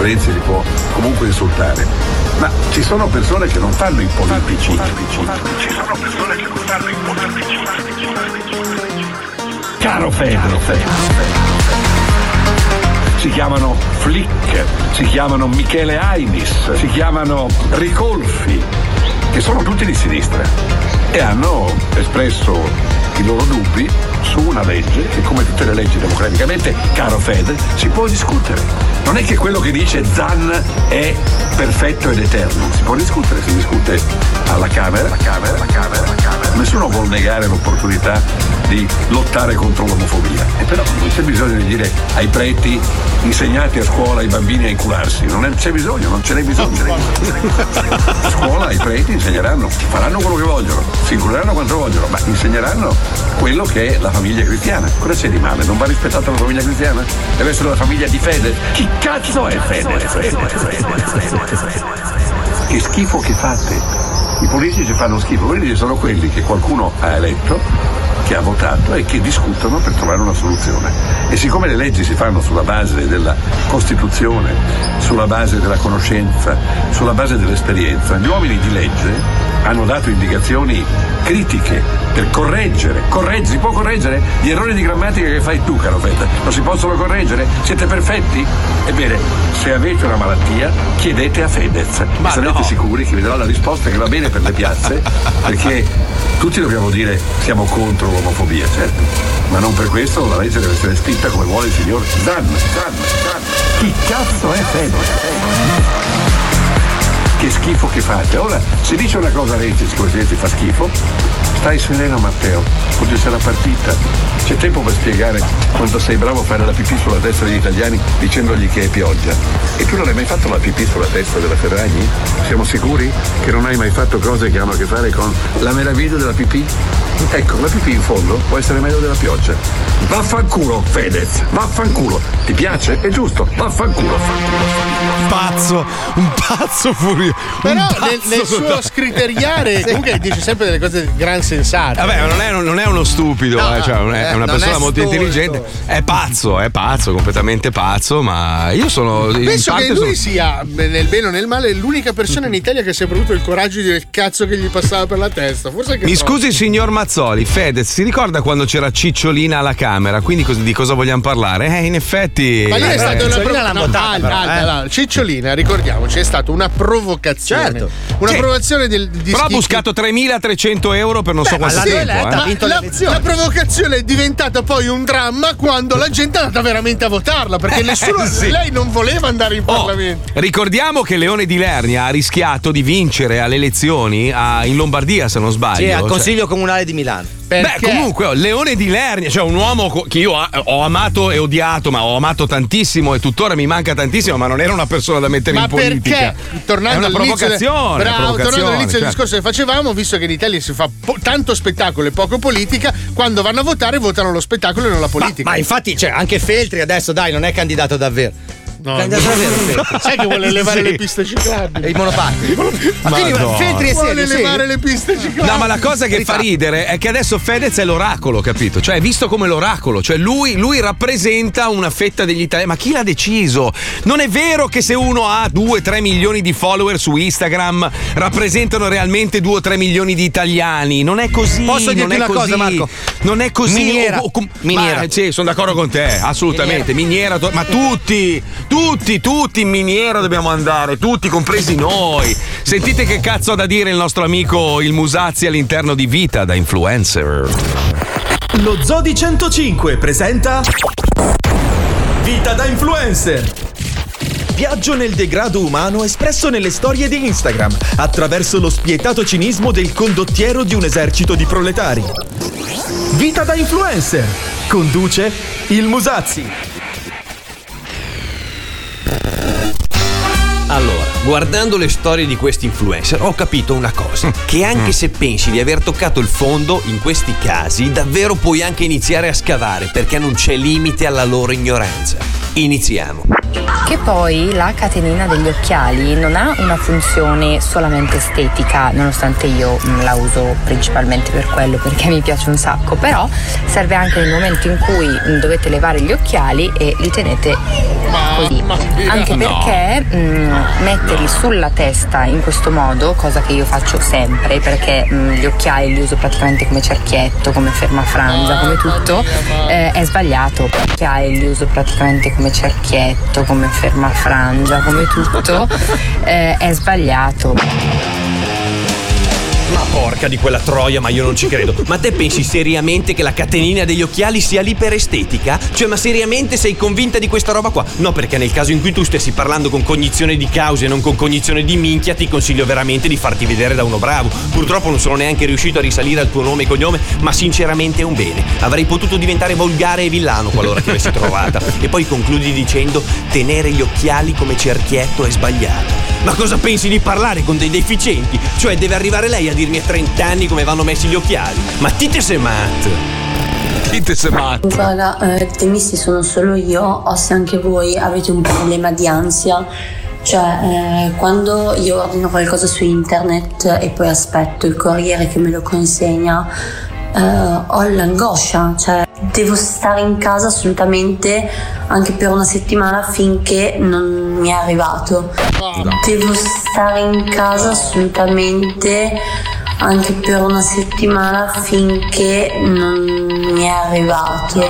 Renzi li può comunque insultare, ma ci sono persone che non fanno i politici. Ci sono persone che non fanno i politici. Caro Fedez, si chiamano Flick, si chiamano Michele Ainis, si chiamano Ricolfi, che sono tutti di sinistra e hanno espresso i loro dubbi su una legge che come tutte le leggi democraticamente, caro Fed, si può discutere. Non è che quello che dice Zan è perfetto ed eterno, si può discutere, si discute alla Camera, alla Camera, alla Camera, alla Camera. Nessuno vuol negare l'opportunità di lottare contro l'omofobia. E però non c'è bisogno di dire ai preti insegnate a scuola ai bambini a incularsi, non è- c'è bisogno, non ce n'è bisogno. ce n'è bisogno. A scuola i preti insegneranno, faranno quello che vogliono, si inculeranno quanto vogliono, ma insegneranno quello che è la famiglia cristiana. Cosa c'è di male? Non va rispettata la famiglia cristiana? Deve essere la famiglia di fede. Chi cazzo è fede? Che schifo che fate. I politici fanno schifo, i politici sono quelli che qualcuno ha eletto, che ha votato e che discutono per trovare una soluzione. E siccome le leggi si fanno sulla base della Costituzione, sulla base della conoscenza, sulla base dell'esperienza, gli uomini di legge hanno dato indicazioni critiche per correggere, correggere, si può correggere gli errori di grammatica che fai tu, caro Fetta. Non si possono correggere? Siete perfetti? Ebbene, se avete una malattia, chiedete a Fedez. Ma Sarete no. sicuri che vi darà la risposta che va bene per le piazze, <laughs> perché tutti dobbiamo dire siamo contro l'omofobia, certo. Ma non per questo la legge deve essere scritta come vuole il signor Zan. Zan, Zan. Chi cazzo è Fedez? Che schifo che fate. Ora, se dice una cosa Renzi, siccome Renzi fa schifo, stai sereno Matteo, oggi sarà partita. C'è tempo per spiegare quanto sei bravo a fare la pipì sulla testa degli italiani dicendogli che è pioggia. E tu non hai mai fatto la pipì sulla testa della Ferragni? Siamo sicuri che non hai mai fatto cose che hanno a che fare con la meraviglia della pipì? Ecco, la pipì in fondo può essere meglio della pioggia. Vaffanculo, Fedez, vaffanculo. Ti piace? È giusto, vaffanculo. Pazzo, un pazzo furioso. Però nel, nel suo scriteriare <laughs> comunque dice sempre delle cose gran sensate. Vabbè, ma non è, non è uno stupido, No, eh, cioè, non è, è una non persona è molto stolto. intelligente. È pazzo, è pazzo, completamente pazzo, ma io sono. Penso che lui sono- sia, nel bene o nel male, l'unica persona in Italia che si è avuto il coraggio di dire il cazzo che gli passava per la testa. Forse anche Mi troppo. scusi, signor Mazzoli, Fedez, si ricorda quando c'era Cicciolina alla Camera? Quindi di cosa vogliamo parlare? Eh, in effetti. Ma lì è eh, stata una provocazione. però, eh. Cicciolina, ricordiamoci, è stata una provocazione. Certo. Una Sì. provocazione del, di Però ha buscato 3.300 euro per non so Beh, quanto ma l'hanno tempo. eletta, eh. la, la provocazione è diventata poi un dramma quando la gente è andata veramente a votarla perché <laughs> nessuno Sì. lei non voleva andare in Oh, Parlamento. ricordiamo che Leone di Lernia ha rischiato di vincere alle elezioni a- in Lombardia, se non sbaglio. Sì, al Cioè- Consiglio Comunale di Milano. Beh, Perché? comunque, oh, Leone di Lernia, cioè un uomo che io ho amato e odiato, ma ho amato tantissimo e tuttora mi manca tantissimo, ma non era una persona da mettere Ma in politica. perché? Tornando è una del- provocazione. Bravo, provocazione, tornando all'inizio del certo. discorso che facevamo, visto che in Italia si fa po- tanto spettacolo e poco politica, quando vanno a votare votano lo spettacolo e non la politica. Ma infatti, cioè, anche Feltri adesso, dai, non è candidato davvero. No, no. davvero Feltri. <laughs> Sai che vuole levare Sì. le piste ciclabili? E i monopattini. Ma quindi Madonna. Feltri è Vuole serio, levare le piste ciclabili. No, ma la cosa che fa ridere è che adesso Fedez è l'oracolo, capito? Cioè, è visto come l'oracolo, cioè lui, lui rappresenta una fetta degli italiani. Ma chi l'ha deciso? Non è vero che se uno ha 2-3 milioni di follower su Instagram rappresentano realmente 2-3 milioni di italiani. Non è così. Posso dirti non è una cosa, così. Marco? Non è così. Miniera. O- o com- Miniera. Ma, sì, sono d'accordo con te, assolutamente. Miniera, to- ma tutti, tutti, tutti in miniera dobbiamo andare, tutti, compresi noi. Sentite che cazzo ha da dire il nostro amico il Musazzi all'interno di Vita da influencer. Lo Zodi 105 presenta Vita da influencer. Viaggio nel degrado umano espresso nelle storie di Instagram attraverso lo spietato cinismo del condottiero di un esercito di proletari. Vita da influencer. Conduce il Musazzi. Guardando le storie di questi influencer, ho capito una cosa: che anche se pensi di aver toccato il fondo, in questi casi davvero puoi anche iniziare a scavare perché non c'è limite alla loro ignoranza. Iniziamo. Che poi la catenina degli occhiali non ha una funzione solamente estetica, nonostante io mm, la uso principalmente per quello perché mi piace un sacco, però serve anche nel momento in cui mm, dovete levare gli occhiali e li tenete così. Anche perché mm, metterli sulla testa in questo modo, cosa che io faccio sempre perché mm, gli occhiali li uso praticamente come cerchietto, come fermafranza, come tutto, eh, è sbagliato. Gli occhiali li uso praticamente come cerchietto, come fermafrangia, come tutto, eh, è sbagliato. Ma porca di quella troia, ma io non ci credo. Ma te pensi seriamente che la catenina degli occhiali sia lì per estetica? Cioè, ma seriamente sei convinta di questa roba qua? No, perché nel caso in cui tu stessi parlando con cognizione di cause e non con cognizione di minchia, ti consiglio veramente di farti vedere da uno bravo. Purtroppo non sono neanche riuscito a risalire al tuo nome e cognome, ma sinceramente è un bene. Avrei potuto diventare volgare e villano qualora ti avessi trovata. E poi concludi dicendo: tenere gli occhiali come cerchietto è sbagliato. Ma cosa pensi di parlare con dei deficienti? Cioè, deve arrivare lei a dirmi a 30 anni come vanno messi gli occhiali? Ma tite se mat! Dite se matto. Guarda, eh, temi se sono solo io o se anche voi avete un problema di ansia. Cioè, eh, quando io ordino qualcosa su internet e poi aspetto il corriere che me lo consegna, eh, ho l'angoscia, cioè devo stare in casa assolutamente anche per una settimana finché non mi è arrivato. Devo stare in casa assolutamente anche per una settimana finché non mi è arrivato.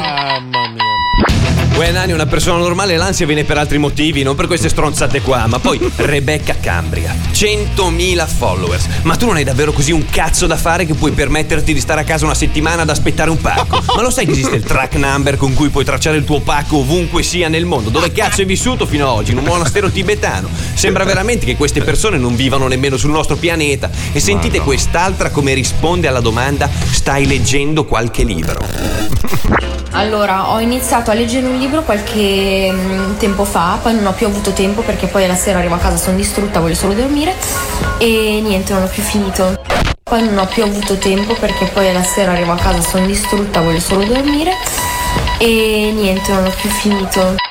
Uè Nani, una persona normale l'ansia viene per altri motivi, non per queste stronzate qua. Ma poi <laughs> Rebecca Cambria, 100.000 followers. Ma tu non hai davvero così un cazzo da fare che puoi permetterti di stare a casa una settimana ad aspettare un pacco? <laughs> Ma lo sai che esiste il track number con cui puoi tracciare il tuo pacco ovunque sia nel mondo? Dove cazzo hai vissuto fino ad oggi? In un monastero tibetano? Sembra veramente che queste persone non vivano nemmeno sul nostro pianeta. E sentite quest'altra come risponde alla domanda: stai leggendo qualche libro? Allora, ho iniziato a leggere un libro qualche mm, tempo fa, poi non ho più avuto tempo perché poi alla sera arrivo a casa, sono distrutta, voglio solo dormire e niente, non ho più finito. Poi non ho più avuto tempo perché poi alla sera arrivo a casa, sono distrutta, voglio solo dormire e niente, non ho più finito.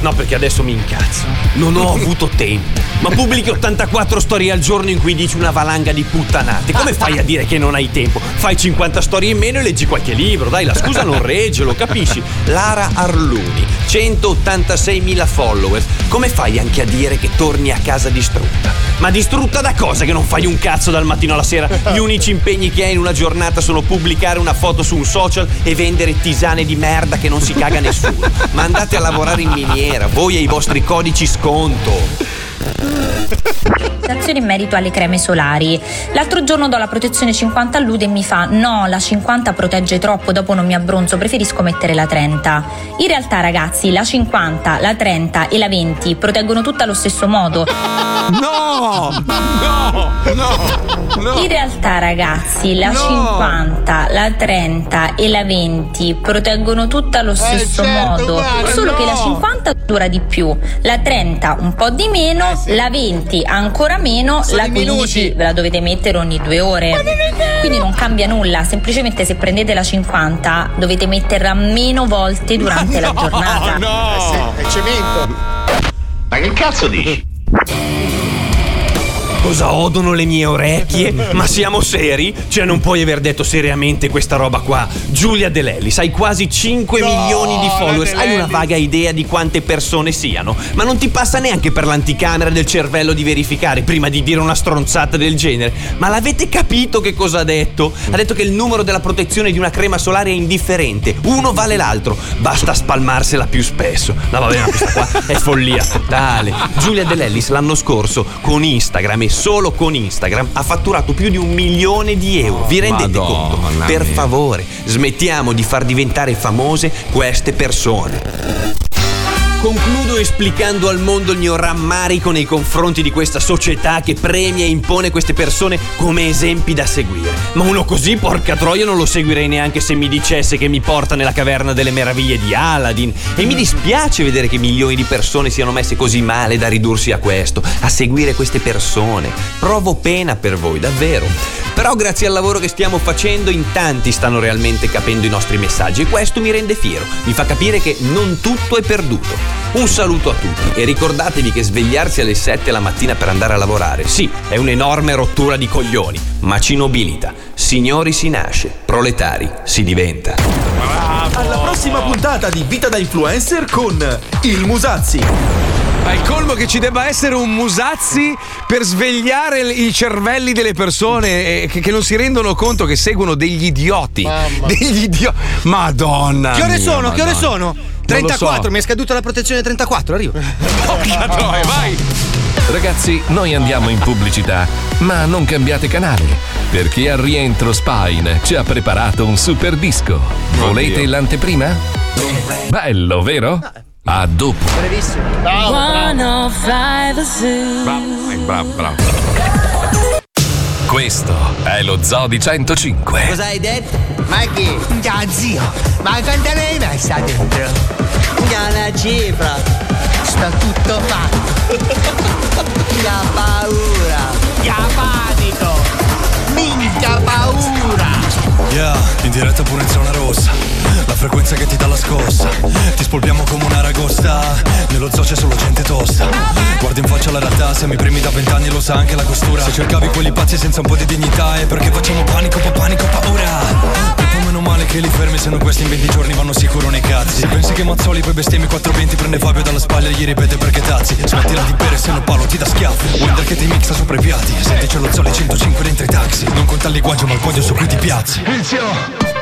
No, perché adesso mi incazzo. Non ho avuto <laughs> tempo. Ma pubblichi 84 storie al giorno in cui dici una valanga di puttanate. Come fai a dire che non hai tempo? Fai 50 storie in meno e leggi qualche libro. Dai, la scusa non regge, lo capisci? Lara Arluni, 186.000 followers. Come fai anche a dire che torni a casa distrutta? Ma distrutta da cosa che non fai un cazzo dal mattino alla sera? Gli <laughs> unici impegni che hai in una giornata sono pubblicare una foto su un social e vendere tisane di merda che non si caga nessuno. Ma andate a lavorare in miniera, voi e i vostri codici sconto. In merito alle creme solari. L'altro giorno do la protezione 50 all'ude e mi fa: No, la 50 protegge troppo, dopo non mi abbronzo, preferisco mettere la 30. In realtà, ragazzi, la 50, la 30 e la 20 proteggono tutte allo stesso modo. No! No! No! In realtà, ragazzi, la 50, la 30 e la 20 proteggono tutte allo stesso modo. Solo che la 50 dura di più, la 30 un po' di meno, la 20 ancora meno, Sono la i 15 ve la dovete mettere ogni due ore. Quindi non cambia nulla, semplicemente se prendete la 50 dovete metterla meno volte durante la giornata. no! È cemento. Ma che cazzo dici? Cosa odono le mie orecchie? Ma siamo seri? Cioè, non puoi aver detto seriamente questa roba qua. Giulia De Lellis, hai quasi 5 milioni di followers. Hai una vaga idea di quante persone siano. Ma non ti passa neanche per l'anticamera del cervello di verificare prima di dire una stronzata del genere. Ma l'avete capito che cosa ha detto? Ha detto che il numero della protezione di una crema solare è indifferente. Uno vale l'altro. Basta spalmarsela più spesso. No, va bene, ma questa qua è follia totale. Giulia De Lellis l'anno scorso con Instagram e solo con Instagram ha fatturato più di un milione di euro. Vi rendete Madonna conto? Per favore, smettiamo di far diventare famose queste persone. Concludo esplicando al mondo il mio rammarico nei confronti di questa società che premia e impone queste persone come esempi da seguire. Ma uno così, porca troia, non lo seguirei neanche se mi dicesse che mi porta nella caverna delle meraviglie di Aladdin. E mi dispiace vedere che milioni di persone siano messe così male da ridursi a questo, a seguire queste persone. Provo pena per voi, davvero. Però grazie al lavoro che stiamo facendo in tanti stanno realmente capendo i nostri messaggi e questo mi rende fiero, mi fa capire che non tutto è perduto. Un saluto a tutti e ricordatevi che svegliarsi alle 7 la mattina per andare a lavorare, sì, è un'enorme rottura di coglioni, ma ci nobilita. Signori si nasce, proletari si diventa. Alla prossima puntata di Vita da Influencer con il Musazzi. Ma il colmo che ci debba essere un Musazzi per svegliare i cervelli delle persone eh, che, non si rendono conto che seguono degli idioti. Degli idioti. Madonna. Che ore mia, sono? Che ore Madonna. sono? Non lo so. 34, mi è scaduta la protezione 34, arrivo. <laughs> Porca troia, vai! Ragazzi, noi andiamo in pubblicità, ma non cambiate canale, perché al rientro Spine ci ha preparato un super disco. Volete l'anteprima? Bello, vero? A dopo. Brevissimo. 105 Zoo. Bravo, bravo. Questo è lo Zodi 105. Cosa hai detto? Ma chi? Già zio, ma quante ne hai messa dentro? Già una cifra. Sta tutto fatto. Già paura. Già panico. Minchia paura. Yeah, in diretta pure in zona rossa. La frequenza che ti dà la scossa. Ti spolpiamo come un'aragosta Nello zoo c'è solo gente tosta. Guardi in faccia la realtà Se mi premi da vent'anni lo sa anche la costura. Se cercavi quelli pazzi senza un po' di dignità È perché facciamo panico, pa- panico, paura poi meno male che li fermi se non questi in 20 giorni vanno sicuro nei cazzi. Se pensi che Mazzoli poi bestemmi 420 prende Fabio dalla spalla e gli ripete perché tazzi. Smettila di bere se non Paolo ti dà schiaffi. Wender che ti mixa sopra i piatti. Senti c'è lo Zoli 105 dentro i taxi. Non conta il linguaggio ma il podio su cui ti Herz.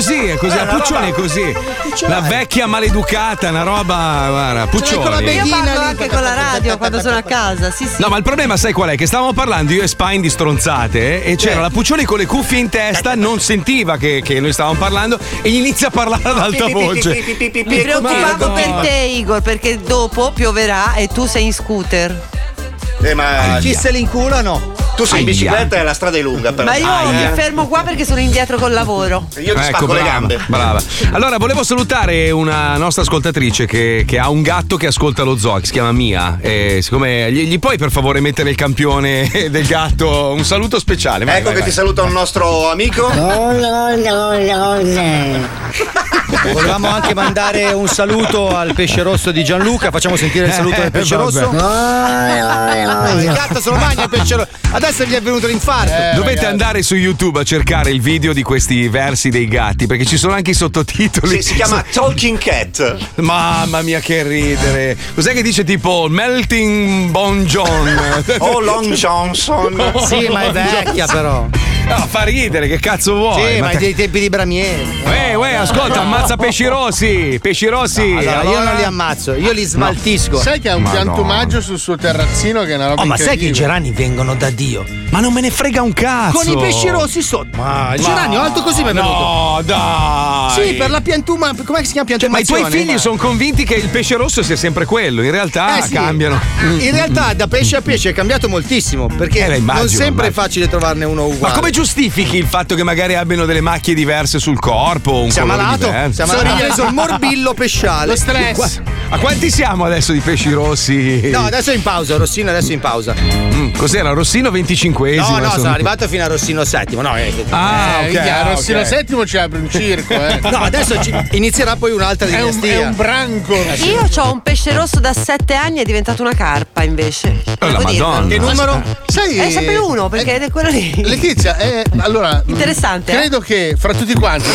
Così, è così. Eh, a una Puccioni è così. La vecchia maleducata, una roba. Guarda, Puccioni. Io parlo anche con la radio quando sono a casa, sì sì. No, ma il problema sai qual è? Che stavamo parlando io e Spine di stronzate eh, e c'era la Puccioni con le cuffie in testa, non sentiva che, che noi stavamo parlando e gli inizia a parlare ad alta voce. Mi preoccupavo per te, Igor, perché dopo pioverà e tu sei in scooter. Eh, ma Chi se li inculano? Tu sei in Aia. bicicletta e la strada è lunga. Però. Ma io mi fermo qua perché sono indietro col lavoro. Io ti spacco le brava, gambe. brava. Allora, volevo salutare una nostra ascoltatrice che, che ha un gatto che ascolta lo zoo, che si chiama Mia. E siccome gli, gli puoi per favore mettere il campione <laughs> del gatto? Un saluto speciale. Vai, ecco vai, che vai. ti saluta un nostro amico. <laughs> Volevamo anche mandare un saluto al pesce rosso di Gianluca. Facciamo sentire il saluto del pesce Eh, rosso. vabbè. <laughs> Il gatto se lo mangia il pesce rosso. Adesso gli è venuto l'infarto. Dovete andare su YouTube a cercare il video di questi versi dei gatti perché ci sono anche i sottotitoli. Sì, si chiama <laughs> Talking Cat. Mamma mia, che ridere! Cos'è che dice tipo Melting Bon John? Oh, Long Johnson. <laughs> Sì, ma è vecchia però. No, fa ridere, che cazzo vuoi? Sì, ma Ma dei tempi di Bramieri. Uè, uè, ascolta, ammazza pesci rossi! Pesci rossi! Allora, io non li ammazzo, io li smaltisco. Sai che ha un Ma piantumaggio sul suo terrazzino che è una roba Oh, ma sai che i gerani vengono da Dio? Ma non me ne frega un cazzo! Con i pesci rossi sotto. Ma Ma- geranio alto così mi è venuto. No, dai! Sì, per la piantuma. Com'è che si chiama Cioè, ma i tuoi figli sono convinti che il pesce rosso sia sempre quello, in realtà Eh sì. cambiano. In realtà da pesce a pesce è cambiato moltissimo perché Eh, immagino, non sempre è facile trovarne uno uguale. Ma come giustifichi il fatto che magari abbiano delle macchie diverse sul corpo? Un Siamo malato? diverso? Siamo malato. Ha preso il morbillo pesciale. Lo stress. Qua- A quanti siamo adesso di pesci rossi? No, adesso è in pausa, Rossino adesso è in pausa. Mm, cos'era? Rossino 25esimo? No, no, sono non- arrivato fino a Rossino settimo. No, eh, Ah, Eh, ok. ah, Rossino ok. settimo ci apre un circo, eh. <laughs> no, adesso ci- inizierà poi un'altra È un, dinastia. è un branco. Io ho un pesce rosso da sette anni, è diventato una carpa invece. Oh, la Devo dirlo. Madonna. Che numero? Sai, È sempre uno, perché è quello lì. Letizia, eh, allora. Interessante, eh? Credo che fra tutti quanti.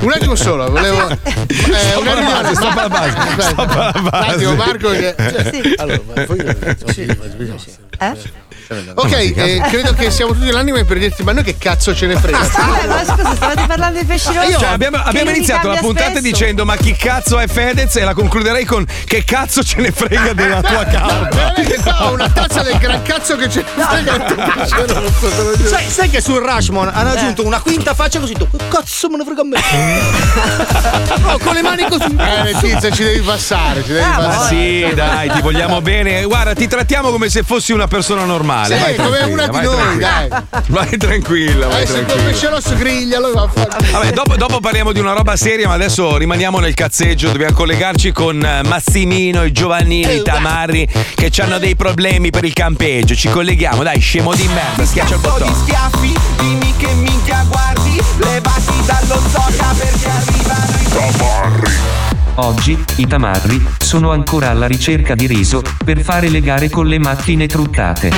Un attimo, un solo, volevo. Eh, Stoppa una la base, riunione. stoppa la base, Aspetta. stoppa la Un base. attimo, Marco. Che, cioè, Sì. allora, poi- sì, Eh? Ok, eh, credo che siamo tutti l'anima per dirti, ma noi che cazzo ce ne frega? Eh, ma scusa, stavate parlando di pesci rossi? Cioè, abbiamo abbiamo iniziato la puntata spesso. dicendo ma chi cazzo è Fedez e la concluderei con che cazzo ce ne frega della tua. <laughs> Veramente qua ho una tazza del gran cazzo che ce ne frega. <laughs> Sai, sai che sul Rashmon hanno aggiunto una quinta faccia così tu. Che cazzo me ne frega a me? <laughs> no, con le mani così. Eh, Letizia, ci devi passare, ci devi Ma passare. sì, dai, ti vogliamo bene. Guarda, ti trattiamo come se fossi una persona normale. Sì, vai come tranquilla, una di noi, tranquilla. dai. Vai tranquilla, vai Eh, se tranquilla. pesce rosso griglia, allora va. Vabbè, dopo, dopo parliamo di una roba seria, ma adesso rimaniamo nel cazzeggio. Dobbiamo collegarci con eh, Massimino, i Giovannini, i Tamarri che hanno dei problemi per il campeggio. Ci colleghiamo, dai, scemo di merda, schiaccia il bottone. schiaffi, dimmi che minchia guardi, levati dallo zoca perché arrivano i Oggi, i tamarri sono ancora alla ricerca di riso per fare le gare con le macchine truccate.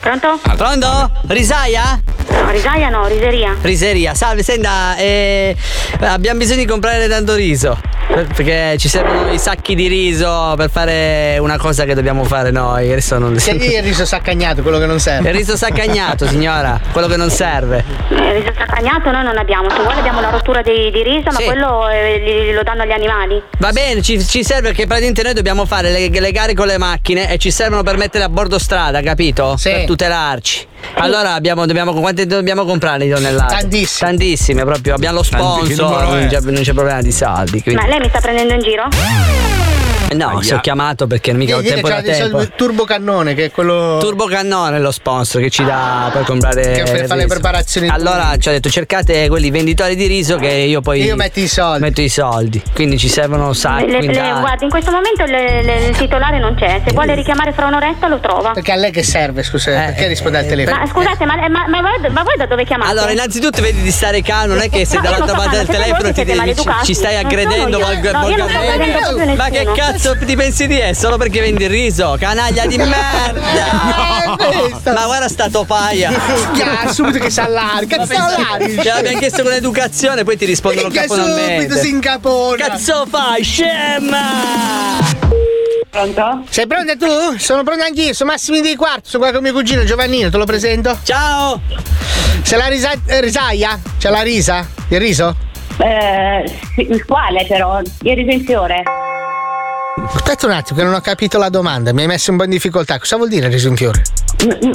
Pronto? Pronto? Risaia? No, risaia no, riseria. Riseria, salve, senta, eh, abbiamo bisogno di comprare tanto riso. per- Perché ci servono i sacchi di riso per fare una cosa che dobbiamo fare noi. Adesso non Che lì è il riso saccagnato, quello che non serve. Il riso saccagnato, signora, quello che non serve. Il riso saccagnato noi non abbiamo, se vuole abbiamo la rottura di, di riso, ma Sì. quello eh, li- lo danno agli animali. Va bene, ci, ci serve perché praticamente noi dobbiamo fare le, le gare con le macchine e ci servono per mettere a bordo strada, capito? Sì. Per tutelarci. Allora abbiamo, dobbiamo, quante dobbiamo comprare di tonnellate? Tantissime. Tantissime, proprio. Abbiamo lo sponsor, non c'è, non c'è problema di soldi. Quindi... Ma lei mi sta prendendo in giro? Eh No, se ho chiamato perché mica ho tempo da tempo. soldi- turbo cannone, che è quello. Turbo Cannone è lo sponsor che ci dà per comprare Che per il fare le preparazioni Allora ci ha detto cercate quelli venditori di riso che io poi Io metto i soldi. metto i soldi. Quindi ci servono sacchi. Le- le- quintali. guarda, in questo momento le- le- il titolare non c'è, se vuole richiamare fra un'oretta lo trova. Perché a lei che serve, scusa, perché risponde al telefono? Ma scusate, ma, ma- ma voi, ma voi da dove chiamate? Allora, innanzitutto vedi di stare calmo, non è che se No, dall'altra parte del telefono ti siete ci, ci stai aggredendo No, volgarmente. Ma che nessuno. Cazzo ti pensi di essere? Solo perché vendi il riso? Canaglia di merda! Ma guarda sta topaia! Chiaro, subito che si allarga, cazzo allarghi? Ce l'abbiamo chiesto con educazione, poi ti rispondono caponalmente. subito si incapona. Cazzo fai, scema! Pronto? Sei pronta tu? Sono pronta anch'io, sono Massimo di quarto, sono qua con mio cugino Giovannino, te lo presento? Ciao! C'è la risa- eh, risaia? C'è la risa? Il riso? Eh, il quale però? Il riso in fiore? Aspetta un attimo che non ho capito la domanda, mi hai messo un po' in difficoltà. Cosa vuol dire riso in fiore?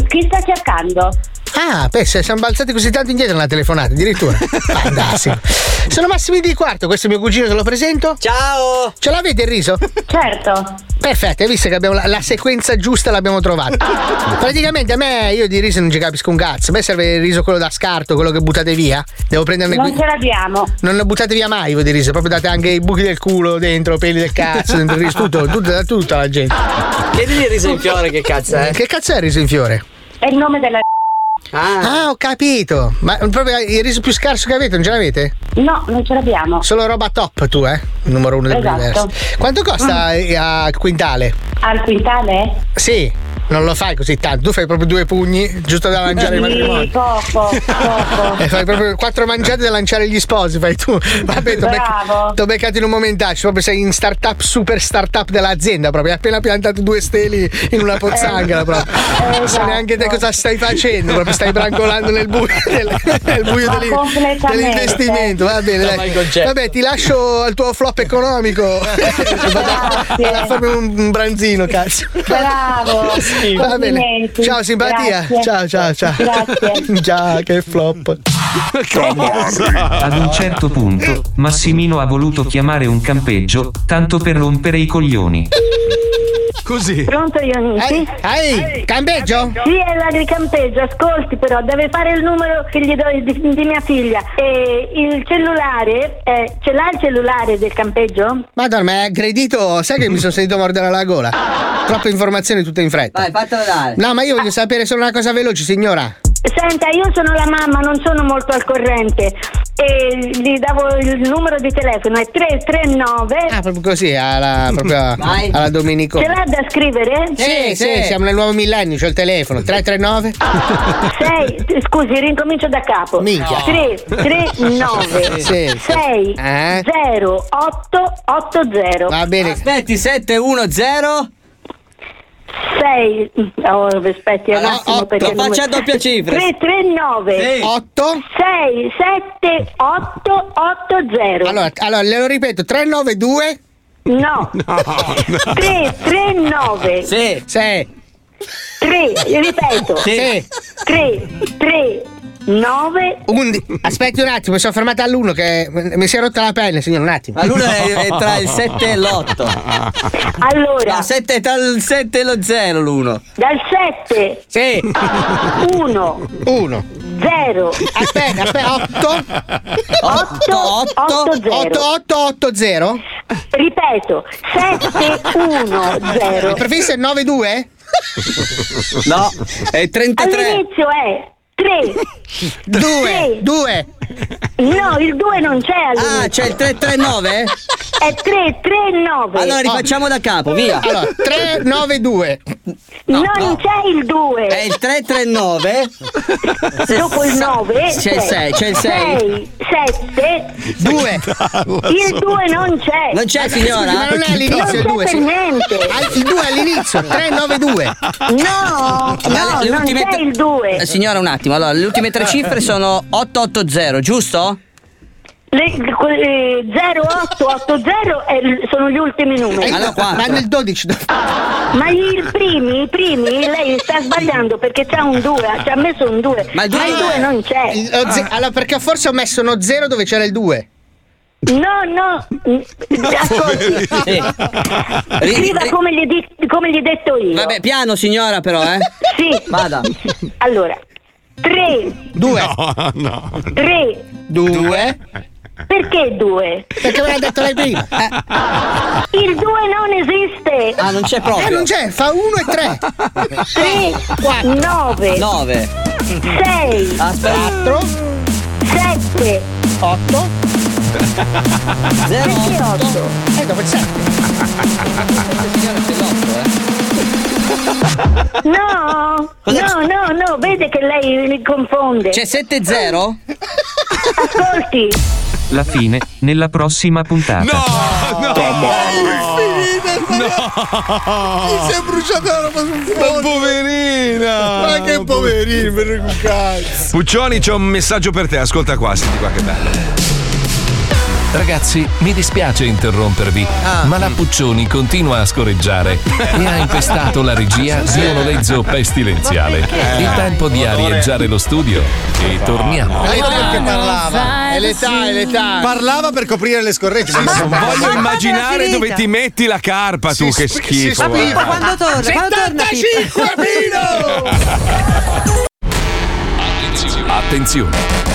Chi sta cercando? Ah, pensa, siamo balzati così tanto indietro nella telefonata, addirittura. <laughs> Fantastico. Sono Massimo di quarto, questo è mio cugino, te lo presento? Ciao! Ce l'avete il riso? Certo. Perfetto, hai visto che abbiamo la, la sequenza giusta l'abbiamo trovata. <laughs> Praticamente a me, io di riso non ci capisco un cazzo. A me serve il riso quello da scarto, quello che buttate via. Devo prenderne Non qui. ce l'abbiamo. Non lo buttate via mai voi di riso, proprio date anche i buchi del culo dentro, peli del cazzo, <laughs> dentro il riso, tutto, tutto, da tutta la gente. Chiedili il riso in fiore, che cazzo è? Che cazzo è il riso in fiore? È il nome della. Ah, ho capito. Ma proprio il riso più scarso che avete, non ce l'avete? No, non ce l'abbiamo. Solo roba top tu, eh? Numero uno Esatto. dell'universo. Quanto costa eh, a quintale? Al quintale? Sì, non lo fai così tanto. Tu fai proprio due pugni, giusto da lanciare il Sì, matrimonio. poco, poco. E fai proprio quattro mangiate da lanciare gli sposi, fai tu. Vabbè, t'ho Bravo. beccato, t'ho beccato in un momentaccio, proprio sei in startup, super startup dell'azienda, proprio hai appena piantato due steli in una pozzanghera proprio. Non sai neanche te cosa stai facendo, proprio stai brancolando nel buio, <laughs> del, nel buio dell'in- dell'investimento. Va bene, dai. Vabbè, ti lascio al tuo flop economico. <laughs> Vado a farmi un, un branzino, cazzo. Bravo. Va bene. Ciao simpatia. Grazie. Ciao ciao ciao. Grazie. <laughs> Già, che flop. Ad un certo punto, Massimino ha voluto chiamare un campeggio, tanto per rompere i coglioni. Così. Pronto Ionisi? Ehi, campeggio? Sì, è l'agricampeggio, ascolti però, deve fare il numero che gli do di, di mia figlia. E il cellulare, eh, ce l'ha il cellulare del campeggio? Madonna, ma è aggredito. Sai che mi sono sentito mordere la gola? Troppe informazioni tutte in fretta. Vai, fatelo dare. No, ma io voglio sapere solo una cosa veloce, signora. Senta, io sono la mamma, non sono molto al corrente. E gli davo il numero di telefono, è 339. Ah, proprio così, alla, proprio <laughs> alla Domenico. Ce l'ha da scrivere? Sì, sì, siamo nel nuovo millennio, c'ho il telefono. 339? 6, <laughs> scusi, rincomincio da capo. Minchia. 3, 3, 9, Sì. 6, Eh? 0, 8, 8, 0. Va bene. Aspetti, 710 6 oh, aspetti un attimo perché lo faccia a doppia cifra. 339 Sì. 8 6 7 8 8 0 Allora, allora glielo ripeto, 392 <laughs> No. No, 3 3 9 Sì. Sì. 3 ripeto Sì. 3 3 9 Undi- Aspetti un attimo, mi sono fermata all'1 che mi si è rotta la pelle, signore, un attimo. Ma l'uno è, è tra il 7 e l'8. Allora. No, 7 è tra il 7 e lo 0 l'uno. dal 7 Sì. 1 1 0 Aspetta, aspetta, 8 8 8 0 8 8 8 0 Ripeto 7 1 0 Il prefisso è 9 2 No, è 33. All'inizio è 3 2 2 No, il 2 non c'è all'inizio. Ah, c'è il 339? È 3 3 9 Allora rifacciamo da capo, via. Allora, 3 9 2 non c'è il 2 È il 339. Dopo il 9 C'è il 6, c'è il 6. 7 2 Il 2 non c'è Non c'è signora? Ma non è all'inizio il Non 2 c'è per niente Il 2 è all'inizio 3 9 2 No, Ma no, le non ultime c'è il 2 Eh, signora, un attimo. Allora, le ultime tre cifre sono 880, giusto? Le- eh, 0880 è il- sono gli ultimi numeri Allora? Ma nel 12 Ma i primi, i primi, lei sta sbagliando perché c'ha un 2, ci ha messo un 2. Ma il due- 2 non c'è. Lo ze- Allora, perché forse ho messo uno 0 dove c'era il 2 No, no, <laughs> ascolti. Sì. Scriva ri- come gli, di- come gli ho detto io. Vabbè, piano signora però, eh. Sì. Vada. Allora, 3, 2 No, no. 3. 2 Perché 2? Perché me l'ha detto lei prima Il 2 non esiste. Ah, non c'è Eh proprio. non c'è, fa 1 e 3 3, 9, 9. 6, Aspetta. 4 7. 8 0 Perché 8? E dopo il 7 No, Cosa no, no, no, vede che lei mi confonde. C'è 7 0? Ascolti, La fine, nella prossima puntata. No, no. Mi si è bruciata la roba sul Ma fondo poverina! Ma che poverino, per un cazzo Puccioni, c'è un messaggio per te. Ascolta qua, senti qua che bello. Ragazzi, mi dispiace interrompervi, ma la Puccioni continua a scorreggiare e ha impestato la regia di un olezzo pestilenziale. Il tempo di arieggiare lo studio e torniamo. Dai, perché parlava? È l'età, è l'età Parlava per coprire le scorregge. ma Non voglio Ma immaginare dove ti metti la carpa, tu, Si che sp- schifo. guarda. spiva. Quando torna? Quando torna Pippo? 75 Attenzione!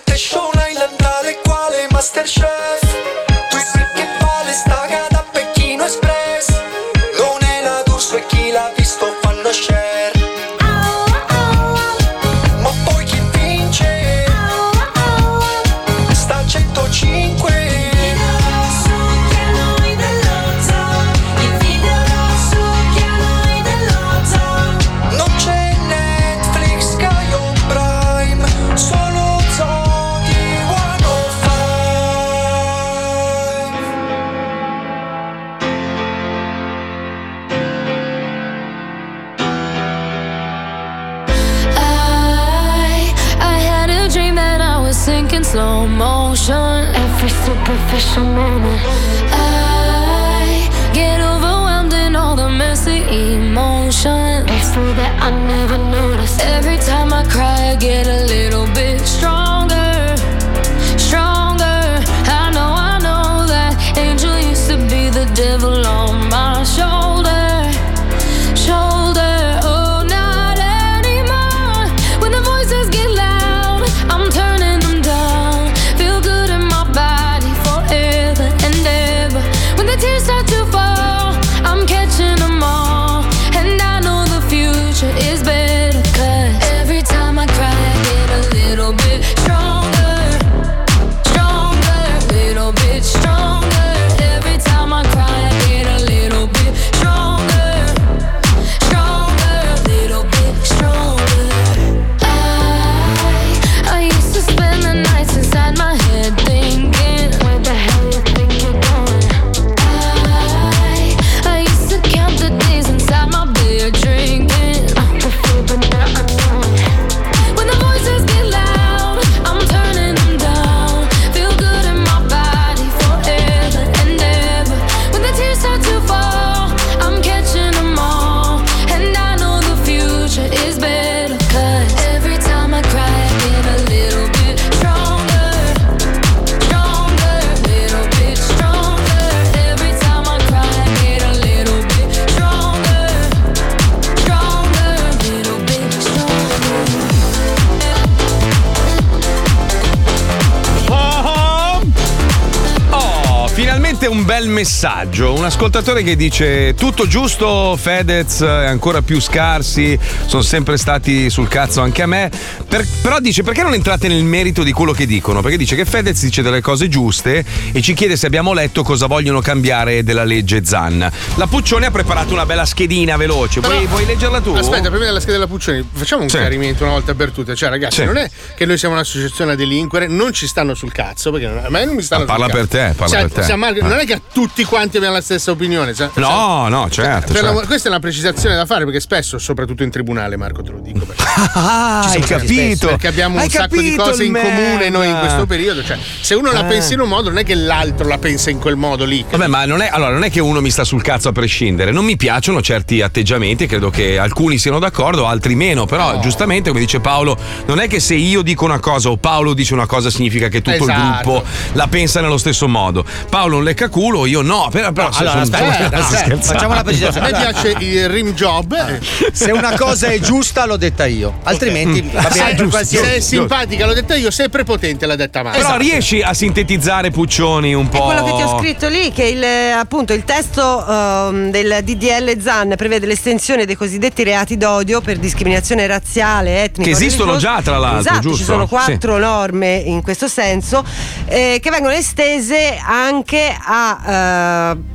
Temptation Island tale quale Masterchef? Tu sì che vale sta da moment. I get overwhelmed in all the messy emotions. It's that I never notice. Every time I cry, I get a little bit stronger, un bel messaggio. Un ascoltatore che dice: Tutto giusto, Fedez è ancora più scarsi, sono sempre stati sul cazzo anche a me. Per- però dice: Perché non entrate nel merito di quello che dicono? Perché dice che Fedez dice delle cose giuste e ci chiede se abbiamo letto cosa vogliono cambiare della legge Zan. La Puccione ha preparato una bella schedina veloce. Vuoi, Però- vuoi leggerla tu? Aspetta, prima della scheda della Puccioni, facciamo un Sì. chiarimento una volta per tutte. Cioè, ragazzi, Sì. non è che noi siamo un'associazione a delinquere, non ci stanno sul cazzo, perché a me non mi stanno Ah, parla sul cazzo. per te, parla Cioè, per te. Ah. Non è che tutti quanti abbiamo la stessa opinione. cioè- No, no, certo. certo. la- questa è una precisazione da fare perché spesso, soprattutto in tribunale, Marco, te lo dico. <laughs> Ah, hai capito. spesso, Perché abbiamo Hai un sacco di cose il in comune noi in questo periodo. Cioè, se uno la Eh. pensa in un modo, non è che l'altro la pensa in quel modo lì. Vabbè, ma non è, allora, non è che uno mi sta sul cazzo a prescindere. Non mi piacciono certi atteggiamenti. Credo che alcuni siano d'accordo, altri meno. Però, giustamente, come dice Paolo, non è che se io dico una cosa o Paolo dice una cosa significa che tutto il Esatto. gruppo la pensa nello stesso modo. Paolo un leccaculo, io no. Però, però No, se allora, aspetta, aspetta, facciamo una precisazione. A me piace il rim job. Eh. Se una cosa è giusta, l'ho detta io. Altrimenti va bene per se qualsiasi. è simpatica, l'ho detta io, se è prepotente, l'ha detta Marco. Però riesci a sintetizzare Puccioni un È po'. quello che ti ho scritto lì, che il, appunto il testo ehm, del DDL ZAN prevede l'estensione dei cosiddetti reati d'odio per discriminazione razziale, etnica. Che esistono già, tra l'altro, Esatto, giusto? ci sono quattro Sì. norme in questo senso eh, che vengono estese anche a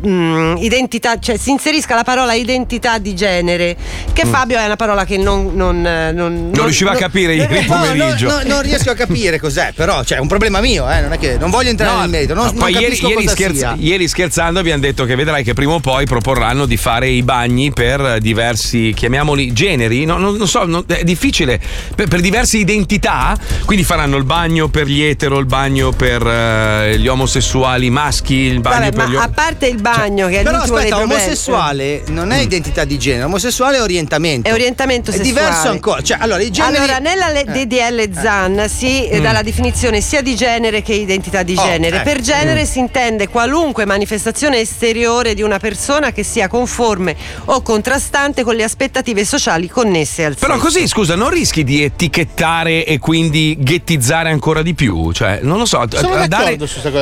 eh, mh, identità, cioè si inserisca la parola identità di genere, che Mm. Fabio è una parola che non, non, eh, non, Non riusciva a capire ieri <laughs> No, no, pomeriggio. no, non riesco a capire cos'è, però cioè, è un problema mio, eh, non è che non voglio entrare nel merito, non, No, non poi ieri, ieri scherz- ieri scherzando abbiamo detto che vedrai che prima o poi proporranno di fare i bagni per diversi, chiamiamoli generi, no, non, non so, non- è difficile, per, per diverse identità, quindi faranno il bagno per gli etero, il bagno per eh, gli omosessuali maschi, il bagno Vabbè, per gli a parte il bagno, che è Però l'ultimo aspetta, dei problemi. omosessuale non è identità di genere, omosessuale è orientamento. È orientamento È sessuale. diverso ancora. Cioè, allora, i generi. Allora, nella le- DDL ZAN si eh, Mm. dà la definizione sia di genere che identità di Oh, genere. ecco. Per genere Mm. si intende qualunque manifestazione esteriore di una persona che sia conforme o contrastante con le aspettative sociali connesse al Però sesso. così, scusa, non rischi di etichettare e quindi ghettizzare ancora di più? Cioè, non lo so, a, Sono a dare,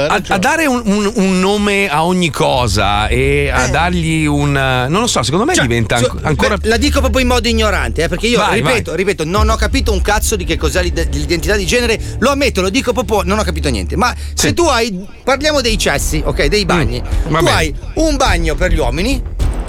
a- a dare un, un- un nome a ogni cosa e a dargli un... eh, Non lo so, secondo me diventa So- anco- ancora... beh, la dico proprio in modo ignorante, eh, perché io Vai, ripeto, ripeto, non ho capito un cazzo di che cos'è l'ide- l'identità di genere. Lo ammetto, lo dico proprio, non ho capito niente. Ma se tu hai. Parliamo dei cessi, ok? Dei bagni. Mm, tu hai un bagno per gli uomini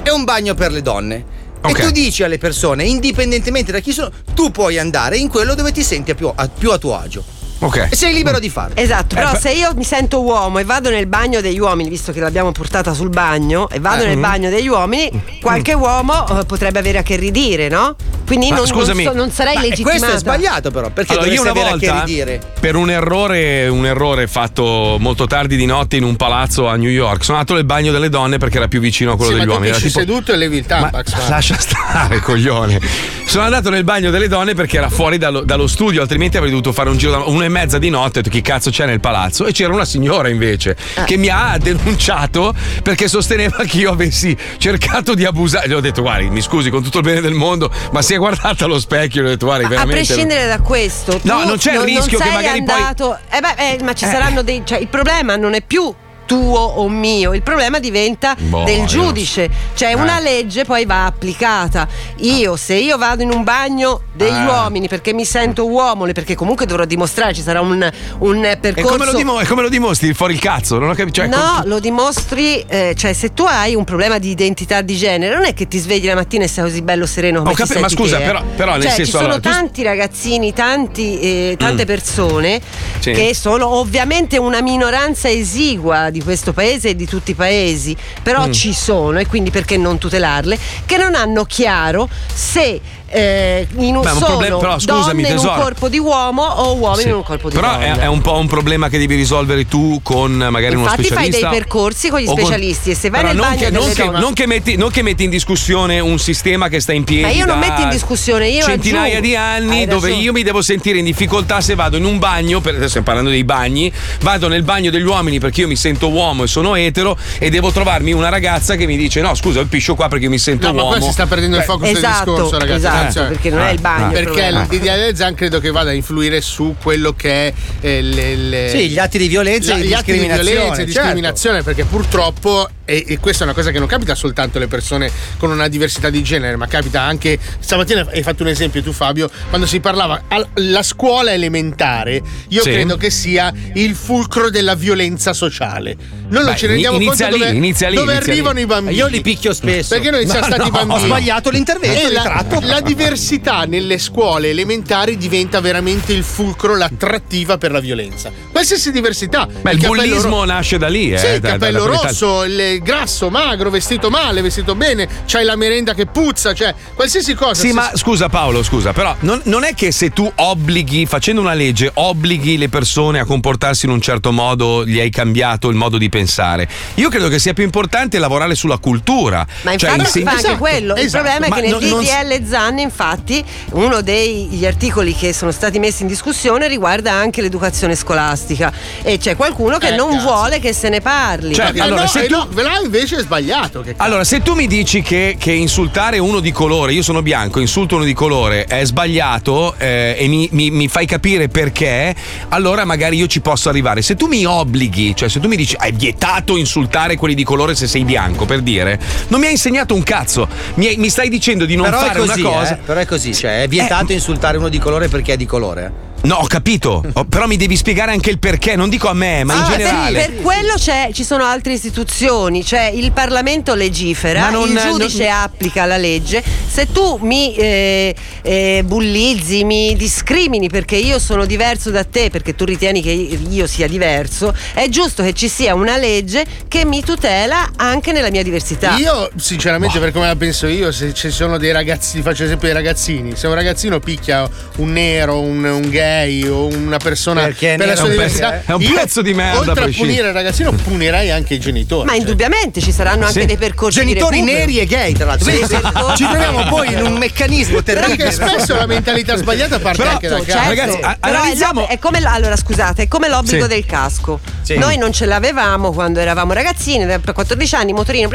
e un bagno per le donne. Ok. E tu dici alle persone, indipendentemente da chi sono, tu puoi andare in quello dove ti senti a più a, più a tuo agio. Ok. E sei libero di farlo. Esatto, però Eh, se io mi sento uomo e vado nel bagno degli uomini, visto che l'abbiamo portata sul bagno, e vado Eh. nel Mm. bagno degli uomini, qualche uomo eh, potrebbe avere a che ridire, no? Quindi Ma non, non scusami. so- non sarei Ma, eh, legittimata. questo è sbagliato, però, perché Allora, io una avere a volta, che ridire. per un errore, un errore fatto molto tardi di notte in un palazzo a New York, sono andato nel bagno delle donne perché era più vicino a quello Sì, degli uomini. Era dici tipo- seduto e levi il tampax. Ma lascia stare, <laughs> coglione. Sono andato nel bagno delle donne perché era fuori dallo, dallo studio, altrimenti avrei dovuto fare un giro da e mezza di notte. Ho detto chi cazzo c'è nel palazzo? E c'era una signora invece che mi ha denunciato perché sosteneva che io avessi cercato di abusare. Le ho detto, guardi, mi scusi con tutto il bene del mondo, ma si è guardata allo specchio le ho detto, guardi, A veramente. prescindere da questo, No, non c'è il rischio che sei magari poi- andato... Eh beh, eh, ma ci Eh. saranno dei. Cioè, il problema non è più tuo o mio, il problema diventa Boh, del giudice. Cioè, Eh. una legge poi va applicata. Io, se io vado in un bagno degli Eh. uomini perché mi sento uomo, perché comunque dovrò dimostrare, ci sarà un, un E percorso. come, lo dimo- e come lo dimostri? Fuori il cazzo? Non ho capito. Cioè, No, com- lo dimostri, eh, cioè se tu hai un problema di identità di genere, non è che ti svegli la mattina e sei così bello sereno come capito, ma scusa, te, però- però nel Cioè, senso, ci sono allora, tu- tanti ragazzini, tanti, eh, tante Mm. persone Sì. che sono ovviamente una minoranza esigua di questo paese e di tutti i paesi, però Mm. ci sono e quindi perché non tutelarle, che non hanno chiaro se eh, in un, Beh, ma un sono problema- però, scusami, donne in un tesoro. corpo di uomo o uomini Sì. in un corpo di Però donna. è, è un po' un problema che devi risolvere tu con magari uno Infatti fai specialista. dei percorsi con gli specialisti e se vai Però nel non bagno che, non, che, non che metti, non che metti in discussione un sistema che sta in piedi Ma io non da metto in discussione, io centinaia aggiungo. di anni Hai dove ragione. io mi devo sentire in difficoltà se vado in un bagno, per, adesso stiamo parlando dei bagni, vado nel bagno degli uomini perché io mi sento uomo e sono etero e devo trovarmi una ragazza che mi dice no scusa io piscio qua perché io mi sento No, ma uomo. qua si sta perdendo il focus del Esatto, discorso, ragazzi. esatto. Stiamo attenzione. perché non è il bagno. Perché il DDL Zan credo che vada a influire su quello che è eh, le, le- Sì, gli atti di violenza e di gli atti di discriminazione, violenza e certo. discriminazione, perché purtroppo, e, e questa è una cosa che non capita soltanto alle persone con una diversità di genere, ma capita anche. Stamattina hai fatto un esempio tu, Fabio, quando si parlava alla scuola elementare, io Sì. credo che sia il fulcro della violenza sociale. Noi non Beh, ci rendiamo inizia conto lì, dove, inizia lì, dove inizia lì. arrivano i bambini. Io li picchio spesso. Perché noi siamo Ma stati no, bambini. ho sbagliato l'intervento, E la, ritratto. la diversità nelle scuole elementari diventa veramente il fulcro, l'attrattiva per la violenza. Qualsiasi diversità. Beh, il capello bullismo ro- nasce da lì, eh. Sì, il da- capello dalla qualità- rosso, il grasso, magro, vestito male, vestito bene, c'hai la merenda che puzza, cioè qualsiasi cosa. Sì, Se- ma scusa Paolo, scusa, però non, non è che se tu obblighi, facendo una legge, obblighi le persone a comportarsi in un certo modo, gli hai cambiato il modo di pensare. Io credo che sia più importante lavorare sulla cultura. Ma Cioè, infatti si fa anche quello. Il esatto. problema è Ma che nel non- non- DDL Zan, infatti, uno degli articoli che sono stati messi in discussione riguarda anche l'educazione scolastica. E c'è qualcuno che Eh, non cazzo. vuole che se ne parli. Cioè, Eh, allora, no, se eh, tu- no, là invece è sbagliato. Che Allora, se tu mi dici che, che insultare uno di colore, io sono bianco, insulto uno di colore, è sbagliato eh, e mi, mi- mi fai capire perché, allora magari io ci posso arrivare. Se tu mi obblighi, cioè se tu mi dici è vietato insultare quelli di colore se sei bianco, per dire, non mi hai insegnato un cazzo. Mi, hai- mi stai dicendo di non Però fare così, una cosa. Eh, però è così, cioè è vietato insultare uno di colore perché è di colore. No, ho capito, Oh, però mi devi spiegare anche il perché, non dico a me, ma in Ah, generale. Per, per quello c'è- ci sono altre istituzioni, cioè il Parlamento legifera, non- il giudice non- applica la legge. Se tu mi eh, eh, bullizzi, mi discrimini perché io sono diverso da te, perché tu ritieni che io sia diverso, è giusto che ci sia una legge che mi tutela anche nella mia diversità. Io, sinceramente, per come la penso io, se ci sono dei ragazzi, faccio esempio dei ragazzini, se un ragazzino picchia un nero, un, un gay o una persona Perché è per la sua è un diversità, pezzo- è un pezzo di merda, Oltre a punire il ragazzino, punirei anche i genitori. Ma cioè. indubbiamente ci saranno anche Sì. dei percorsi Genitori neri e gay, tra l'altro. Sì, percorsi- Ci troviamo poi in un meccanismo terribile. Perché spesso la mentalità sbagliata parte Però, anche da Certo, casa. ragazzi, a- però è analizziamo- è come allora scusate, è come l'obbligo Sì. del casco. Sì. Noi non ce l'avevamo quando eravamo ragazzini, per 14 anni, motorino,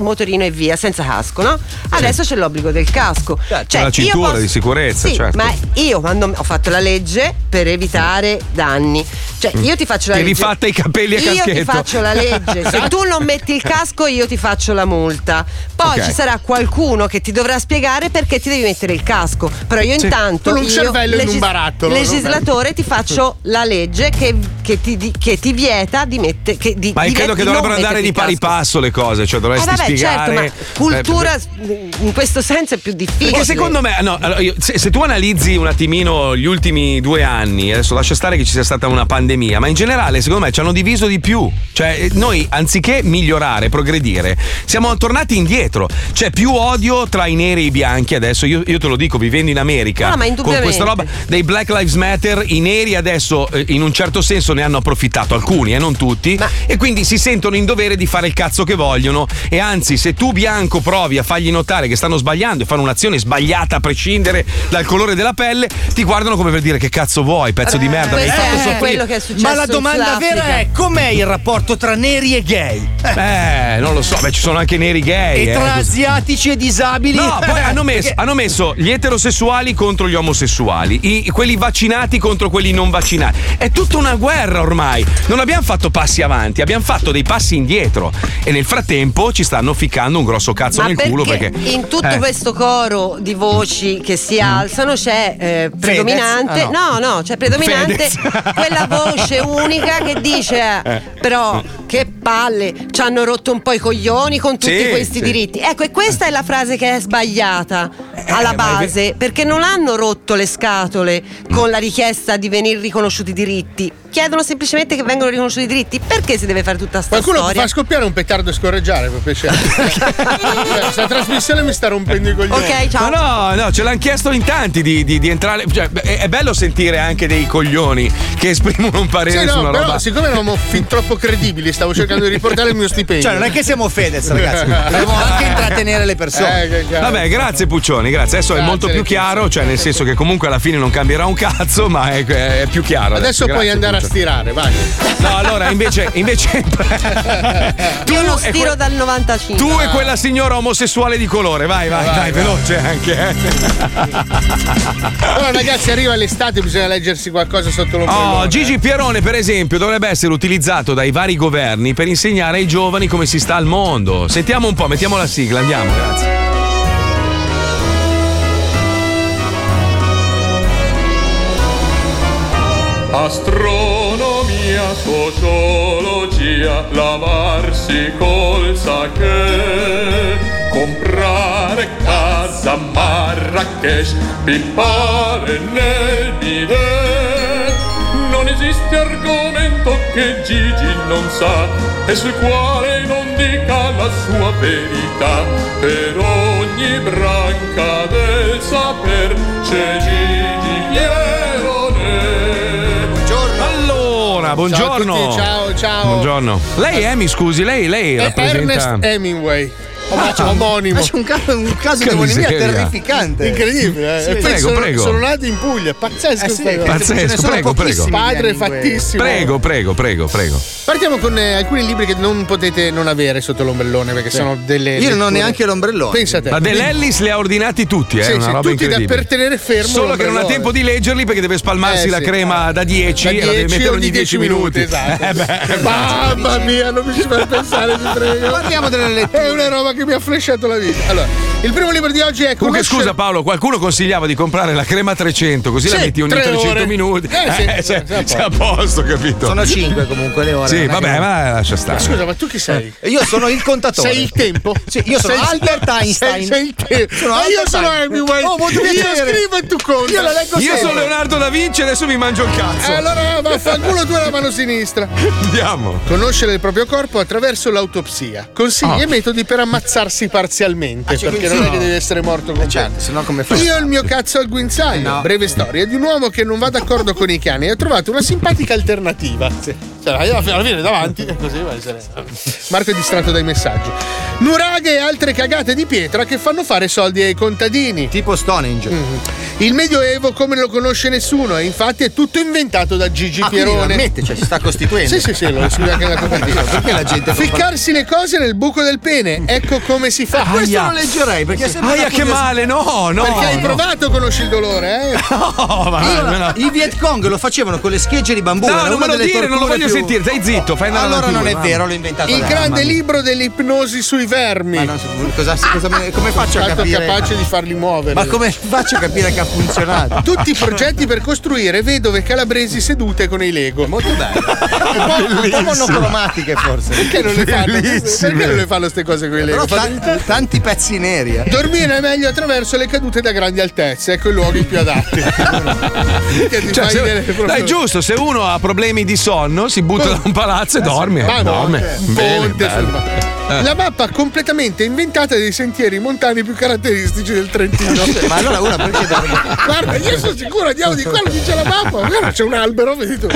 motorino e via, senza casco, no? Adesso c'è l'obbligo del casco. C'è la io cintura di sicurezza, sì, certo. Ma io quando ho fatto la legge per evitare danni, cioè io ti faccio la Ti legge. rifatta i capelli a Io ti caschetto. faccio la legge. Se tu non metti il casco, io ti faccio la multa. Poi Ok. ci sarà qualcuno che ti dovrà spiegare perché ti devi mettere il casco. Però io intanto. Con un io, cervello in un barattolo? Legislatore, ti faccio la legge che, che ti, di- che ti vieta di mettere. Che, di, Ma di- credo che dovrebbero andare di pari passo le cose, cioè Eh dovresti vabbè, spiegare. certo, ma cultura Eh, in questo senso è più difficile. Perché secondo me, no, allora io- se, se tu analizzi un attimino gli ultimi due anni, adesso lascia stare che ci sia stata una pandemia, ma in generale secondo me ci hanno diviso di più. Cioè eh, noi anziché migliorare, progredire, siamo tornati indietro. C'è più odio tra i neri e i bianchi adesso, io, io te lo dico, vivendo in America, No, ma con questa roba dei Black Lives Matter, i neri adesso eh, in un certo senso ne hanno approfittato, alcuni e non tutti, e quindi si sentono in dovere di fare il cazzo che vogliono e anzi se tu bianco provi a fargli notare che stanno sbagliando e fanno un'azione sbagliata a prescindere dal colore della pelle, ti guardano come per dire che cazzo vuoi, pezzo di merda. questo è soffrire. quello che è successo Ma la domanda vera è com'è il rapporto tra neri e gay? Eh, non lo so, beh, ci sono anche neri gay. E eh, tra così. asiatici e disabili? No, poi <laughs> hanno messo, Perché- hanno messo gli eterosessuali contro gli omosessuali, i- quelli vaccinati contro quelli non vaccinati. È tutta una guerra ormai. Non abbiamo fatto passi avanti, abbiamo fatto dei passi indietro. E nel frattempo ci stanno ficcando un grosso cazzo Ma nel culo perché. in tutto eh. questo coro di voci che si alzano c'è eh, predominante, Ah, no. No. no, c'è predominante Fedez. quella voce unica che dice <laughs> Eh. però che palle, ci hanno rotto un po' i coglioni con tutti Sì, questi sì. diritti. Ecco, e questa è la frase che è sbagliata alla Eh, è ve- base, perché non hanno rotto le scatole con la richiesta di venire riconosciuti i diritti. Chiedono semplicemente che vengano riconosciuti i diritti. Perché si deve fare tutta sta Qualcuno storia? fa scoppiare un petardo e scorreggiare per piacere. <laughs> Cioè, Questa trasmissione mi sta rompendo i coglioni. Ok, ciao. Ma no, no, ce l'hanno chiesto in tanti di, di- di entrare. Cioè, è, è bello sentire anche dei coglioni che esprimono un parere Sì, su no, una però roba. siccome eravamo fin troppo credibili, stavo cercando di riportare il mio stipendio. Cioè, non è che siamo Fedez, ragazzi. Dobbiamo anche intrattenere le persone. Eh. Vabbè, grazie Puccioni, grazie. Adesso è Grazie, molto più chiaro, cioè nel senso che comunque alla fine non cambierà un cazzo, ma è, è più chiaro. Adesso Grazie, puoi andare a Puccioni. stirare, vai. No, allora invece. invece <laughs> <laughs> tu Io lo stiro que- dal 95. Tu e quella signora omosessuale di colore, vai, vai, Vai, vai. veloce anche. eh. Allora, ragazzi, arriva l'estate, bisogna leggersi qualcosa sotto l'ombrellone. Oh, Gigi Pierone, per esempio, dovrebbe essere utilizzato dai vari governi per insegnare ai giovani come si sta al mondo. Sentiamo un po', mettiamo la sigla, andiamo, grazie. Astronomia, sociologia, lavarsi col sake, comprare casa a Marrakesh, pippare nel bidet. Non esiste argomento che Gigi non sa e sul quale non dica la sua verità. Per ogni branca del saper c'è Gigi Pierone. Allora, buongiorno. Ciao a tutti, ciao, ciao. Buongiorno. Lei è Amy, scusi, lei, lei È rappresenta. Ernest Hemingway. Ah, Om- omonimo. Ma c'è un caso, un caso di omonimia terrificante. Incredibile, eh? Sì. E poi Prego, sono, prego. sono nati in Puglia, pazzesco. Eh sì. Pazzesco, prego, prego. Padre fattissimo. Prego, prego, prego, prego. Partiamo con eh, alcuni libri che non potete non avere sotto l'ombrellone perché Sì. sono delle. Io non ho letture- neanche l'ombrellone. Pensa a te. Ma dell'Ellis li ha ordinati tutti, eh? Sì, una sì, roba tutti da- per tenere fermo Solo che non ha tempo di leggerli perché deve spalmarsi Eh, la crema da 10 Da e la deve 10 mettere ogni ogni 10 10 minuti. esatto. Eh Mamma mia, non mi ci fai pensare, ti prego. Parliamo delle letture. È una roba che mi ha flashato la vita. Allora, il primo libro di oggi è Comunque Conoscere- scusa Paolo, qualcuno consigliava di comprare la crema 300 così la Sì, metti ogni tre 300 ore. minuti. Eh, sì, <laughs> Eh, sei, a sei a posto, capito? Sono 5 comunque le ore. Sì, vabbè, che- ma lascia stare. Scusa, ma tu chi sei? E Io sono il contatore. Sei il tempo? Sì, io sono Sei- Albert <laughs> Einstein. Sei, sei il tempo. Sono Ma io Albert sono Einstein. Hemingway. Oh, molto io piacere. scrivo e tu conti. Io la leggo Io sono Leonardo da Vinci e adesso mi mangio il cazzo. E allora vaffanculo tu la mano sinistra. <laughs> Andiamo. Conoscere il proprio corpo attraverso l'autopsia. Consigli Ah. e metodi per ammazzarsi parzialmente. Cioè, perché non è sì, che devi essere morto con certo, se no come fai? Io il mio cazzo al guinzaglio. No. Breve storia di un uomo che non va d'accordo con i cani e ha trovato una simpatica alternativa. Cioè, alla fine- davanti e così va a essere. Marco è distratto dai messaggi. Nuraghe e altre cagate di pietra che fanno fare soldi ai contadini. Tipo Stonehenge. Mhm. Il Medioevo come lo conosce nessuno e infatti è tutto inventato da Gigi Ah, Pierone. ammette, cioè si sta costituendo. Sì, sì, sì, lo scrive anche nella <laughs> copertina. Perché la gente Ficcarsi le cose nel buco del pene, ecco come si fa. Questo lo leggerei perché è sempre Aia, una che male, no, no. Perché hai provato, conosci il dolore, eh? <laughs> No, ma Allora, no. I Viet Cong lo facevano con le schegge di bambù. No, non una me lo dire, non lo voglio più- sentire, stai zitto, fai andare Allora non è vero, l'ho inventato Il grande libro dell'ipnosi sui vermi. Ma non cosa, cosa come faccio a capire? capace di farli muovere. Ma come faccio a capire che ha funzionato? <laughs> Tutti i progetti per costruire vedove calabresi sedute con i Lego. Molto bello. <laughs> Un po' monocromatiche forse. Perché non le fanno? Perché non le fanno queste cose con i Lego? Fanno- tan- tanti pezzi neri. eh. Dormire è meglio attraverso le cadute da grandi altezze, ecco i luoghi più adatti. <laughs> Che ti Cioè, se- delle- proprio- dai, giusto, se uno ha problemi di sonno, si butta da un palazzo e dorme. Ma no, dorme. un Bene, ponte bello. sul- Eh. La mappa completamente inventata dei sentieri montani più caratteristici del Trentino. Ma allora una perché dovrebbe- Guarda, io sono sicuro, andiamo di qua, dice la mappa. Guarda, c'è un albero, vedi tu.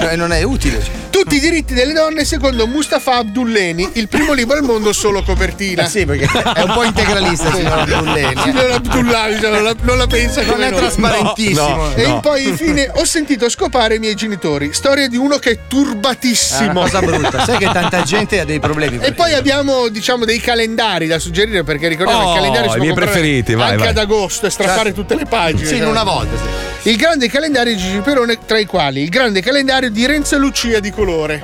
Ma non è utile. Tutti i diritti delle donne secondo Mustafa Abdulleni, il primo libro al mondo solo copertina. Eh sì, perché è un po' integralista, signor Abdulleni. Signor Abdullani, cioè, non, la, non la pensa Non come è noi. trasparentissimo. No, no. E poi infine ho sentito scopare i miei genitori. Storia di uno che è È turbatissimo. una cosa brutta. Sai che tanta gente ha dei problemi. E poi abbiamo, diciamo, dei calendari da suggerire perché ricordiamo Oh, che il calendario si i miei preferiti, vai, anche vai. ad agosto e strappare tutte le pagine. Sì, in cioè. una volta. sì. Il grande calendario di Gigi Perone, tra i quali il grande calendario di Renzo Lucia di colore.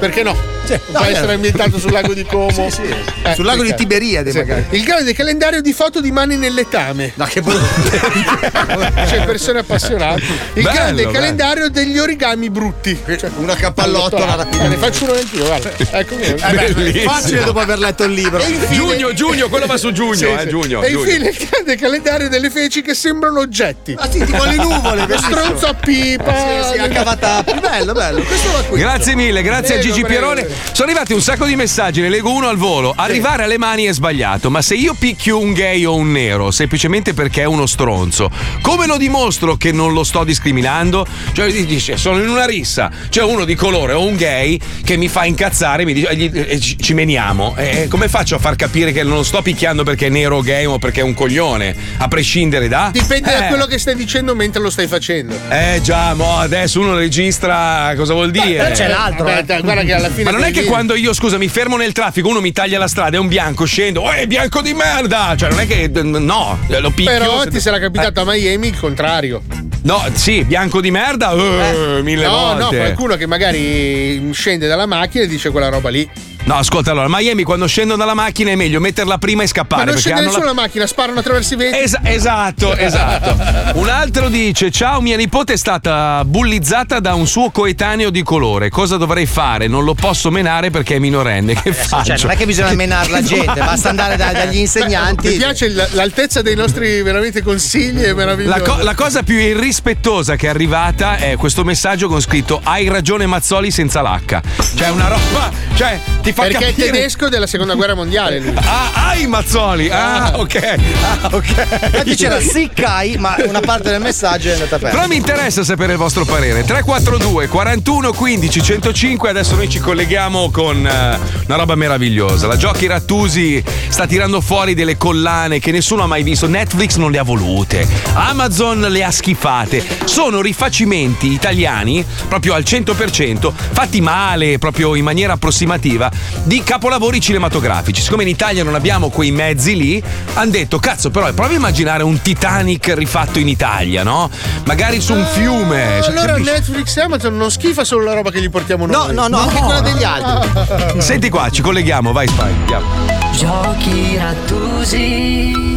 Perché no? Sì, Può no, essere eh. ambientato sul lago di Como. Sì, sì. Eh, Sul lago di? Tiberiade, Sì. magari. Il grande calendario di foto di mani nel letame. No, che brutto. <laughs> C'è persone appassionate. Il Bello, grande bello. calendario degli origami brutti. Cioè, Una cappallottola rapida. Ne faccio uno anch'io, guarda. Ecco qui. Bellissimo. Facile dopo aver letto il libro. Infine- Giugno, giugno, quello va su giugno, Sì, eh, sì. giugno. E giugno. infine il grande calendario delle feci che sembrano oggetti. Ah sì, tipo le nuvole. Lo <laughs> stronzo a pipa. Sì, sì, a cavatappi. Bello, bello. Questo va qui. Grazie mille, grazie Prego, a Gigi prego. Pierone. Sono arrivati un sacco di messaggi, ne leggo uno al volo. Arrivare alle mani è sbagliato, ma se io picchio un gay o un nero semplicemente perché è uno stronzo, come lo dimostro che non lo sto discriminando? Cioè, dice, sono in una rissa, c'è uno di colore o un gay che mi fa incazzare mi dice, e gli- e ci, ci meniamo. E come faccio a far capire che non lo sto picchiando perché è nero o gay o perché è un coglione? A prescindere da. Dipende da Eh. quello che stai dicendo mentre lo stai facendo. Eh già, mo adesso uno registra cosa vuol dire? Vabbè, guarda che alla fine. Ma non è che quando io, scusa, mi fermo nel traffico, uno mi taglia la strada, è un bianco, scendo, oh, è bianco di merda! Cioè, non è che. No, lo picchio. Però se- ti sarà capitato a Miami il contrario. No, sì, bianco di merda, eh, mille no, volte. no, qualcuno che magari scende dalla macchina e dice quella roba lì. No, ascolta, allora, Miami quando scendono dalla macchina è meglio metterla prima e Ma scappare. non perché scende hanno la- nessuna macchina, sparano attraverso i vetri. Es- esatto, <laughs> esatto. Un altro dice: Ciao, mia nipote è stata bullizzata da un suo coetaneo di colore. Cosa dovrei fare? Non lo posso menare perché è minorenne. Che faccio? Cioè, non è che bisogna menare la <laughs> gente, basta andare da- dagli insegnanti. Mi piace l- l'altezza dei nostri veramente consigli, è La, meraviglioso. co- la cosa più irrispettosa che è arrivata è questo messaggio con scritto Hai ragione Mazzoli senza l'H. Cioè una roba, cioè ti fa Perché è capire tedesco della seconda guerra mondiale lui. Ah, ai Mazzoli. Ah, ok. Ah, ok. Infatti c'era Siccai, ma una parte del messaggio è andata persa. Però mi interessa sapere il vostro parere. 342 41 15 105. Adesso noi ci colleghiamo con eh, una roba meravigliosa. La Giochi Rattusi sta tirando fuori delle collane che nessuno ha mai visto. Netflix non le ha volute. Amazon le ha schifate. Sono rifacimenti italiani, proprio al 100%, fatti male, proprio in maniera approssimativa, di capolavori cinematografici. Siccome in Italia non abbiamo quei mezzi lì, hanno detto: cazzo, però provi a immaginare un Titanic rifatto in Italia, no? Magari su un fiume. Cioè, allora capisci? Netflix e Amazon non schifa solo la roba che gli portiamo noi. no, no, anche quella degli altri. Senti qua, ci colleghiamo, vai Spy. andiamo. Giochi rattusi.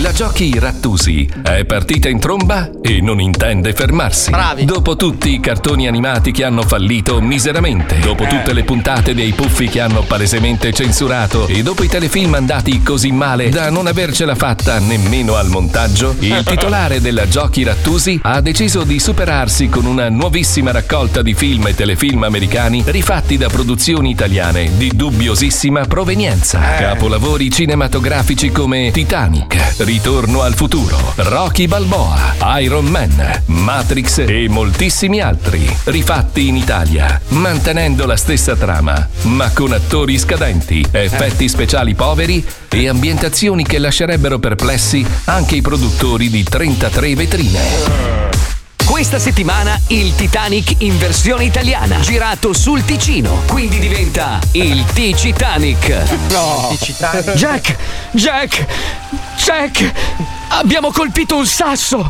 La Giochi Rattusi è partita in tromba e non intende fermarsi. Bravi. Dopo tutti i cartoni animati che hanno fallito miseramente, dopo tutte le puntate dei puffi che hanno palesemente censurato e dopo i telefilm andati così male da non avercela fatta nemmeno al montaggio, il titolare della Giochi Rattusi ha deciso di superarsi con una nuovissima raccolta di film e telefilm americani rifatti da produzioni italiane di dubbiosissima provenienza. Capolavori cinematografici come Titanic, Ritorno al futuro, Rocky Balboa, Iron Man, Matrix e moltissimi altri, rifatti in Italia, mantenendo la stessa trama, ma con attori scadenti, effetti speciali poveri e ambientazioni che lascerebbero perplessi anche i produttori di 33 vetrine. Questa settimana il Titanic in versione italiana, girato sul Ticino, quindi diventa il Ticitanic. No. Jack, Jack, Jack, abbiamo colpito un sasso.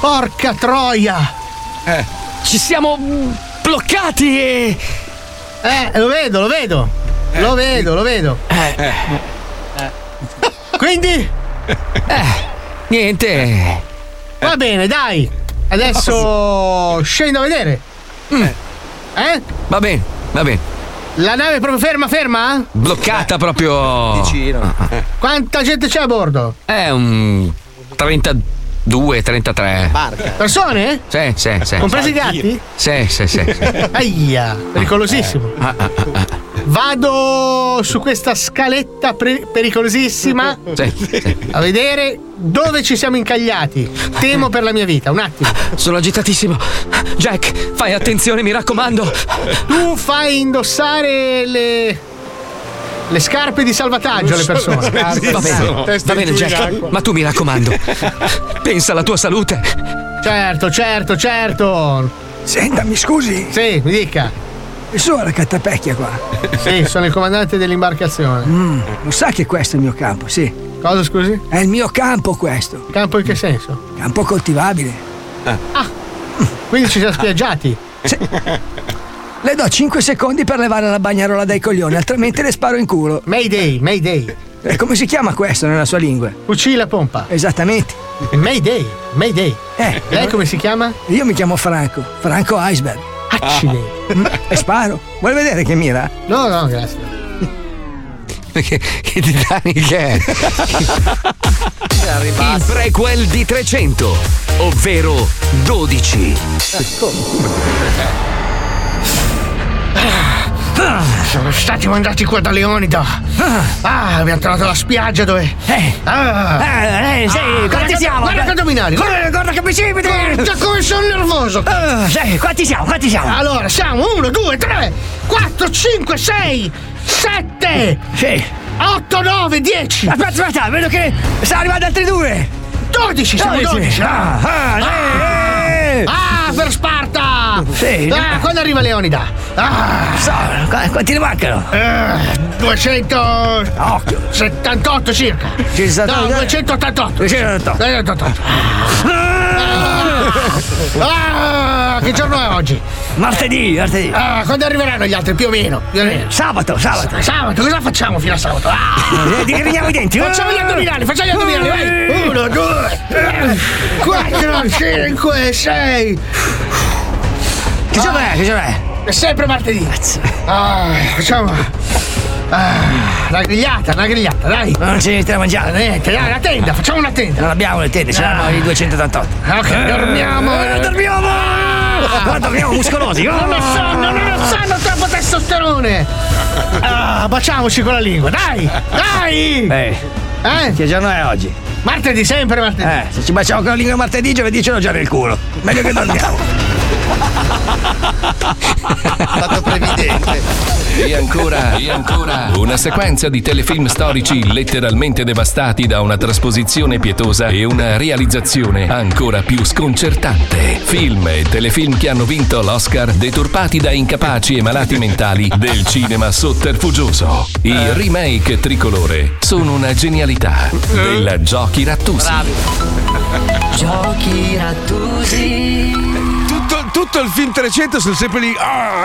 Porca troia! Ci siamo bloccati e... Eh, lo vedo, lo vedo. Lo vedo, lo vedo. Eh. <laughs> Quindi? Niente. Va bene, dai. Adesso scendo a vedere. Eh? Va bene, va bene. La nave è proprio ferma, ferma? Bloccata proprio... Vicino. Quanta gente c'è a bordo? È un 32, 33. Barca. Persone? Sì, sì, sì. Compresi i gatti? Sì, sì, sì. sì. Aia, pericolosissimo. Ah, ah, ah, ah. Vado su questa scaletta pre- pericolosissima Sì, sì. a vedere dove ci siamo incagliati. Temo per la mia vita, un attimo. Sono agitatissimo. Jack, fai attenzione, mi raccomando. Tu fai indossare le. Le scarpe di salvataggio alle persone. Va bene, va bene, Jack. Ma tu mi raccomando. <laughs> Pensa alla tua salute. Certo, certo, certo. Senta, mi scusi? Sì, mi dica. Il suo Raccattapecchia qua. Sì, sono il comandante dell'imbarcazione. Mm, lo sa che questo è il mio campo, sì. Cosa scusi? È il mio campo questo. Campo in che senso? Campo coltivabile. Quindi ci siamo spiaggiati. <laughs> Le do 5 secondi per levare la bagnarola dai coglioni, altrimenti le sparo in culo. Mayday, Mayday. E come si chiama questo nella sua lingua? Fucile la pompa. Esattamente. Mayday, Mayday. Eh, Lei come si chiama? Io mi chiamo Franco, Franco Iceberg. Accidenti. E sparo. Vuoi vedere che mira? No, no, grazie. <laughs> Che, che Titanic è? Il prequel di 300, ovvero 12. Siamo stati mandati qua da Leonida. Ah, abbiamo trovato la spiaggia dove. Ah. Eh, eh, sì, Ah, quanti siamo? Guarda che addominali, Guarda, guarda che bicipiti! Guarda come sono nervoso! Ah, sì, quanti siamo? Quanti siamo? Allora, siamo 1, 2, 3, 4, 5, 6, 7, Sì. 8, 9, 10. Aspetta, aspetta, vedo che stanno arrivando altri due! 12, siamo 12. Ah, ah, sì, eh. Ah, per Sì. Ah, quando arriva Leonida? Ah, So, qu- quanti ne mancano? eh, 278 circa. No, 288. 288. 288. Ah, che giorno è oggi? Martedì, martedì. Ah, quando arriveranno gli altri? Più o meno. Più o meno. Sabato, sabato. Sabato, cosa facciamo fino a sabato? Ah! Eh, digrigniamo i denti. Facciamo gli addominali, facciamo gli addominali, vai! Uno, due, tre, quattro, cinque, sei. Che giorno è? Che giorno è? È sempre martedì. Ah, facciamo. Ah, una grigliata, una grigliata, dai. Non c'è niente da mangiare. Niente, dai, la tenda, facciamo una tenda. Non abbiamo le tende, ce l'abbiamo Ah. i 288. Ok, dormiamo. Eh, dormiamo! Guarda, dormiamo muscolosi. Non ho sonno, non ho sonno, troppo testosterone. Ah, baciamoci con la lingua, dai, dai. Eh, Eh? che giorno è oggi? Martedì, sempre martedì. Eh, se ci baciamo con la lingua martedì, giovedì ce l'ho già nel culo. Meglio che dormiamo. Stato previdente. E ancora, e ancora, una sequenza di telefilm storici letteralmente devastati da una trasposizione pietosa e una realizzazione ancora più sconcertante. Film e telefilm che hanno vinto l'Oscar deturpati da incapaci e malati mentali del cinema sotterfugioso. I remake tricolore sono una genialità della Giochi Rattusi. Giochi rattusi. Tutto, il film 300 sono sempre lì. Ah,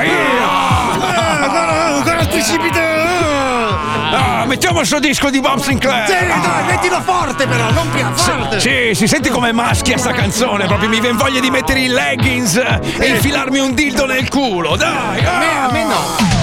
Ancora il precipite. ah, mettiamo sto disco di Bob Sinclair. Sì, dai, mettilo forte però, non più forte. Sì, si sente come maschia sta canzone. Proprio mi viene voglia di mettere i leggings e infilarmi un dildo nel culo. Dai, A me, a me no.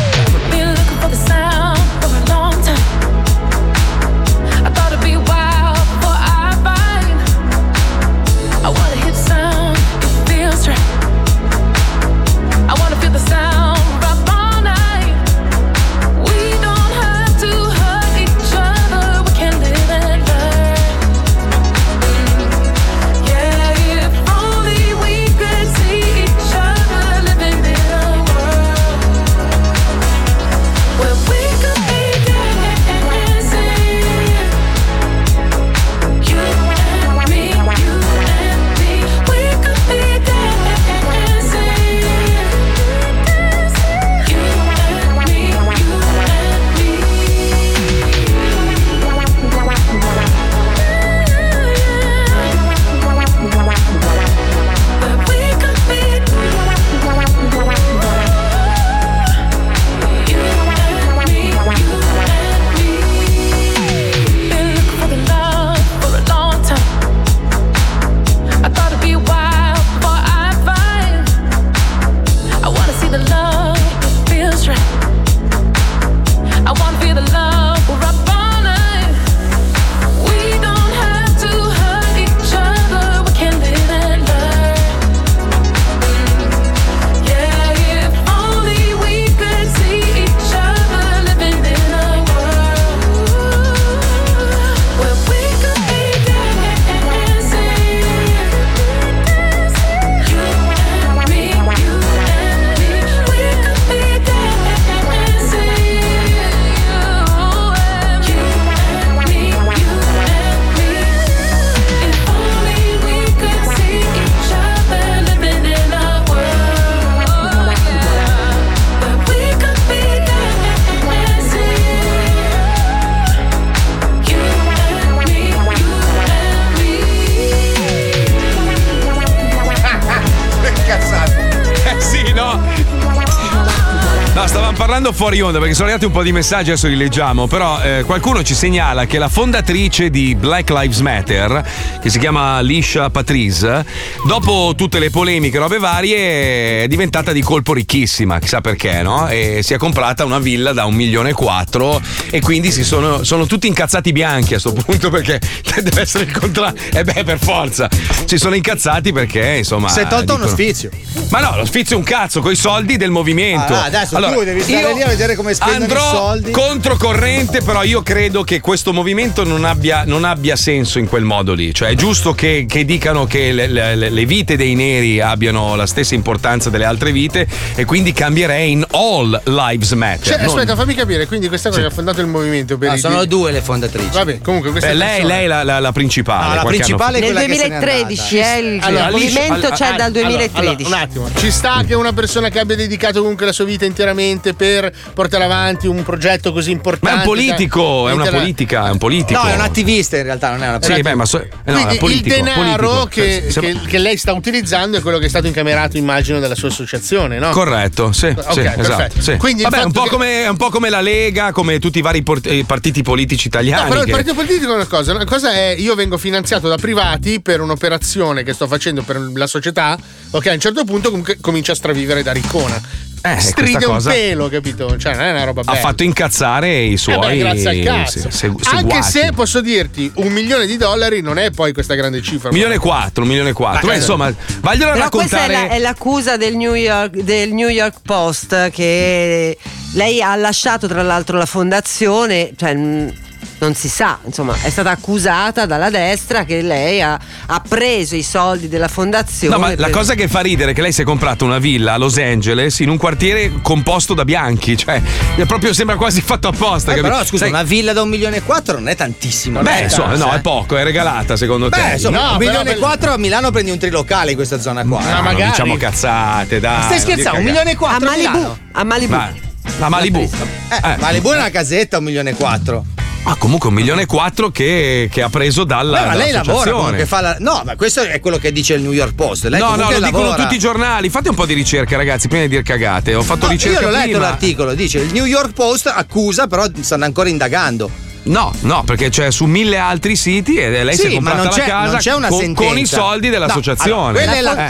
Fuori onda perché sono arrivati un po' di messaggi, adesso li leggiamo, però eh, qualcuno ci segnala che la fondatrice di Black Lives Matter, che si chiama Lisha Patrice, dopo tutte le polemiche e robe varie, è diventata di colpo ricchissima, chissà perché, no? E si è comprata una villa da un milione e quattro e quindi si sono, sono tutti incazzati bianchi a sto punto perché <laughs> deve essere il contrario. E beh, per forza. Si sono incazzati perché, insomma... Si è tolto uno dicono- sfizio. Ma no, lo sfizio è un cazzo, coi soldi del movimento. Ah, adesso tu devi stare Andare lì a vedere come spendono andrò i soldi. controcorrente, però io credo che questo movimento non abbia, non abbia senso in quel modo lì. Cioè, è giusto che, che dicano che le, le- le vite dei neri abbiano la stessa importanza delle altre vite e quindi cambierei in All Lives Matter. Cioè, non- aspetta, fammi capire. Quindi, questa cosa che ha fondato il movimento per No, i sono due le fondatrici. Vabbè, comunque, questa Beh, lei, persona- lei la, la- la principale. No, la principale Nel quella che se n'è 2013 andata. è il, Allora, movimento allora, c'è allora, dal 2013. allora, un attimo, ci sta che una persona che abbia dedicato comunque la sua vita interamente per portare avanti un progetto così importante. Ma è un politico, è una politica, è un politico. No, è un attivista in realtà, non è una Sì, beh, ma so- eh, no, Quindi è politico, il denaro politico. che, che- che lei sta utilizzando è quello che è stato incamerato, immagino, dalla sua associazione, no? Corretto, sì, Ok, sì, perfetto. esatto. sì. Quindi Vabbè, è un, po che- come, un po' come la Lega, come tutti i vari por- eh, partiti politici italiani. No, però il partito politico è una cosa. Una cosa è io vengo finanziato da privati per un'operazione che sto facendo per la società. Ok, a un certo punto comunque comincia a stravivere da riccona. Eh, Stride un cosa- pelo, capito? Cioè, non è una roba ha bella. fatto incazzare i Eh suoi beh, grazie al cazzo. se- se- Anche se posso dirti, un milione di dollari non è poi questa grande cifra. Un milione e quattro, un milione e quattro. Ma Beh, insomma, vaglielo Però questa è, raccontare. la- è l'accusa del New, York, del New York Post che lei ha lasciato tra l'altro la fondazione, cioè mh, non si sa, insomma è stata accusata dalla destra che lei ha, ha preso i soldi della fondazione. No, ma la per- cosa che fa ridere è che lei si è comprata una villa a Los Angeles in un quartiere composto da bianchi, cioè è proprio sembra quasi fatto apposta. Eh, però scusa, Sai- una villa da un milione e quattro non è tantissimo. Beh, insomma, no, eh. è poco, è regalata secondo te. Beh, insomma, No, un milione e quattro a Milano prendi un trilocale in questa zona qua. No, non diciamo cazzate, dai. Stai scherzando? Un milione e quattro a Malibu, a Malibu. Ma, a Malibu. Eh, Malibu è una casetta un milione e quattro. Ah, comunque un milione e quattro che, che ha preso dalla. Beh, ma lei lavora comunque fa la... No, ma questo è quello che dice il New York Post. Lei No, no, lo dicono lavora. tutti i giornali. Fate un po' di ricerca, ragazzi, prima di dire cagate. Ho fatto No, ricerca io l'ho letto prima. l'articolo, dice il New York Post accusa, però stanno ancora indagando. No, no, perché c'è su mille altri siti e lei si è Sì, ma comprata non la c'è, casa non c'è una con, con i soldi No, dell'associazione. allora, quella è Eh.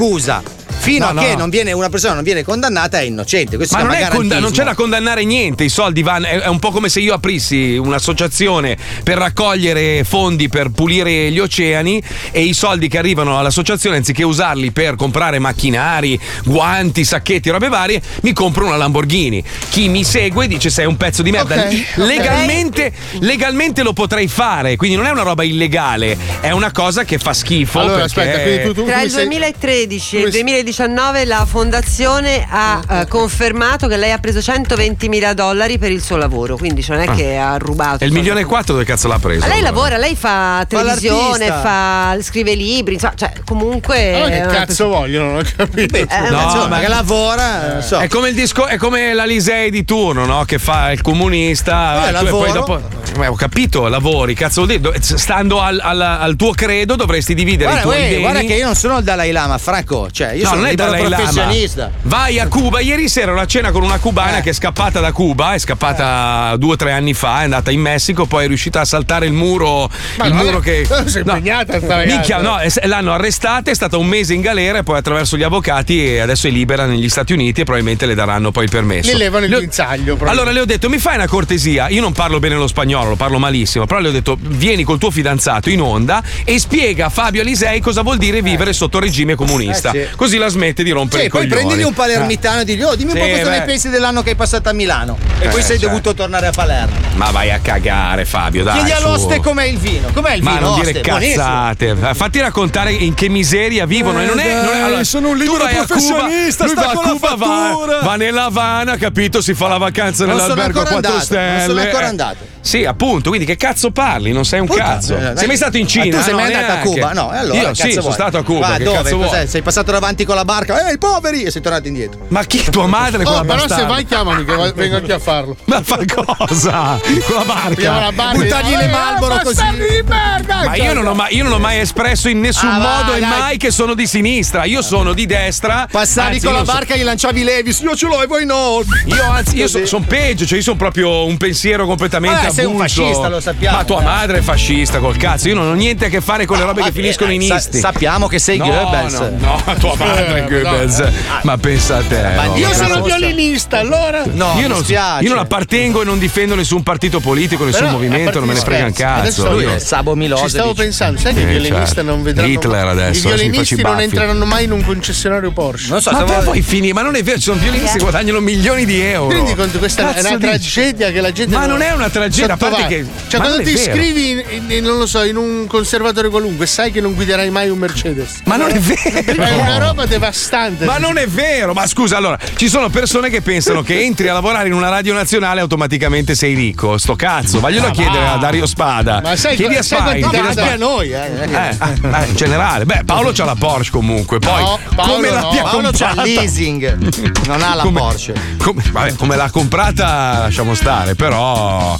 Fino No, a che no. non viene, una persona non viene condannata è innocente. Questo Ma non, è conda- non c'è da condannare niente, i soldi vanno. È, è un po' come se io aprissi un'associazione per raccogliere fondi per pulire gli oceani e i soldi che arrivano all'associazione, anziché usarli per comprare macchinari, guanti, sacchetti, robe varie, mi compro una Lamborghini. Chi mi segue dice sei un pezzo di merda. Ok, Legalmente, legalmente lo potrei fare, quindi non è una roba illegale, è una cosa che fa schifo. Allora, perché- aspetta, tu, tu Tra il sei- 2013 e il sei- 2019 la fondazione ha eh, confermato che lei ha preso 120 mila dollari per il suo lavoro, quindi cioè non è Ah. che ha rubato. E il milione e quattro dove cazzo l'ha preso? Ma lei lavora, lei fa televisione, fa, scrive libri, insomma, cioè comunque. Allora che una cazzo persona- vogliono? Non ho capito. Eh, No, Insomma, ma- che lavora, non so. È come il disco, è come l'Alisei di turno, no? Che fa il comunista. Vabbè, tu- e poi lavoro. dopo. eh, ho capito, lavori, cazzo vuol dire? Do- Stando al, al- al tuo credo dovresti dividere Guarda, i tuoi uè, beni. guarda che io non sono il Dalai Lama, Franco. Cioè, io No, non è Dalai Lama. professionista. Vai a Cuba. Ieri sera una cena con una cubana Eh. che è scappata da Cuba, è scappata due o tre anni fa, è andata in Messico, poi è riuscita a saltare il muro. Ma il no, muro che. <laughs> sei no, impegnata sta. Minchia, no, è- l'hanno arrestata, è stata un mese in galera e poi attraverso gli avvocati e adesso è libera negli Stati Uniti e probabilmente le daranno poi il permesso. Le levano il Le ho- guinzaglio. proprio. allora le ho detto, mi fai una cortesia? Io non parlo bene lo spagnolo, lo parlo malissimo, però le ho detto, vieni col tuo fidanzato in onda e spiega a Fabio Alisei cosa vuol dire vivere sotto regime comunista. Eh, sì. Così la smette di rompere Sì, i poi coglioni. prendili un palermitano e digli, oh, dimmi un po' cosa beh. ne pensi dell'anno che hai passato a Milano. E poi Eh, sei cioè. dovuto tornare a Palermo. Ma vai a cagare, Fabio, dai. Chiedi all'oste com'è il vino. Com'è il Ma vino? non dire oste? Buonissimo. cazzate, fatti raccontare in che miseria vivono. e non è, non è- allora, sono un tu libero Cuba, professionista, lui sta con Cuba, va, va nella Havana, capito? Si fa la vacanza Non nell'albergo a ancora 4 andato, non stelle. sono ancora eh. andato. Sì, appunto, quindi che cazzo parli? Non sei un Puttana, cazzo. eh, sei mai stato in Ma Cina? tu sei mai andato a. Cuba? No, allora. Io sì, sono stato a Cuba. Ma dove? Sei passato davanti con la barca? Ehi, poveri! E sei tornato indietro. Ma chi tua madre con Oh, la però se vai chiamami che vengo anche a farlo. Ma fa cosa? Con la barca? Andiamo alla barca. Buttargli le Eh, Marlboro così. di merda! Ma io non, ho mai, io non ho mai espresso in nessun Ah, modo e dai. mai che sono di sinistra. Io sono di destra. Passavi Anzi, con la so- barca e gli lanciavi Levis. Io ce l'ho e voi no. Io anzi, io sono peggio, cioè io sono proprio un pensiero completamente Vabbè, sei un avulso. fascista, lo sappiamo, Ma tua eh. madre è fascista col cazzo. Io non ho niente a che fare con le robe che finiscono in sa- isti. sappiamo che sei no, Goebbels. No, no, tua madre è Goebbels. Ma pensa a te. no. Io sono violinista, allora. io, non, io non appartengo e non difendo nessun partito politico, nessun Però, movimento, non me ne frega un scherzi, adesso cazzo. lui Io- è Sabo Ci stavo pensando, sai che i Eh, violinisti certo. non vedranno Hitler adesso, I violinisti non baffi. entreranno mai in un concessionario Porsche. Non so, ma stavo- poi finire, ma non è vero, ci sono violinisti che guadagnano milioni di euro. Ti rendi conto? Questa è Cazzo una dici? tragedia che la gente. Ma non è una tragedia, a parte che- Cioè, ma quando è ti iscrivi non lo so, in un conservatorio qualunque, sai che non guiderai mai un Mercedes. Ma non è vero. È una roba devastante. Ma non è vero, ma scusa, allora, ci sono persone che pensano che entri a lavorare in una radio nazionale automaticamente sei ricco. Sto cazzo, vaglielo a chiedere a Dario Spada. Ma sai, Chiedi a quanti chiedi a anche a noi, eh. Eh, eh, in generale, beh, Paolo c'ha la Porsche comunque. Poi, No, Paolo come no. l'abbia Paolo c'ha comprata? leasing, non ha la Come- Porsche. Come, vabbè, come l'ha comprata, lasciamo stare, però.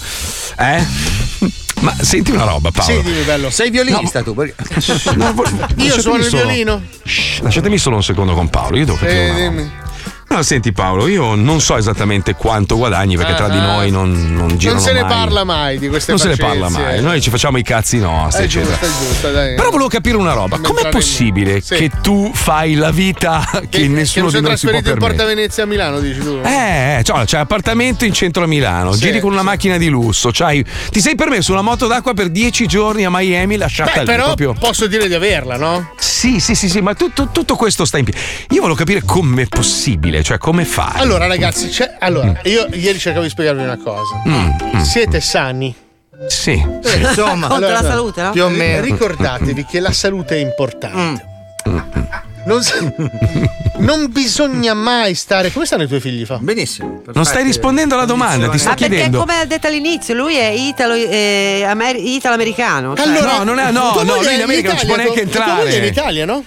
Eh? Ma senti una roba, Paolo. Sì, dimmi bello. Sei violinista tu? Perché... <laughs> No, Io suono il solo- violino. Shh, lasciatemi solo un secondo con Paolo. Io devo capire roba. dimmi. No, senti Paolo, io non so esattamente quanto guadagni perché tra Ah, di noi non, non girano Non se ne mai. parla mai di queste Non se ne parla mai, noi ci facciamo i cazzi nostri, eccetera. giusto, è giusto, dai. Però volevo capire una roba, Non com'è possibile Sì. che tu fai la vita che, <laughs> Che, che nessuno non si di noi si può trasferito in Porta permettere? Venezia a Milano, dici tu? Eh, eh, cioè, c'è appartamento in centro a Milano, Sì, giri con una macchina di lusso, c'hai- ti sei permesso una moto d'acqua per dieci giorni a Miami lasciata Beh, lì però proprio. posso dire di averla, no? Sì, sì, sì, sì, ma tutto, tutto questo sta in piedi. Io volevo capire com'è possibile, cioè come fai. Allora, ragazzi, c'è- allora, io ieri cercavo di spiegarvi una cosa. Mm, mm. Siete sani? Sì. Eh, insomma, Contro la salute, no? più o meno. Ricordatevi che la salute è importante. Mm. Non, s- non bisogna mai stare. Come stanno i tuoi figli? Fa? Benissimo. Non stai rispondendo alla domanda, ti sto Ma perché chiedendo. come ha detto all'inizio, lui è italo, eh, amer- italo-americano. cioè- Allora, No, non è- no, no, lui in America non ci può neanche tua moglie è in entrare. Italia, no?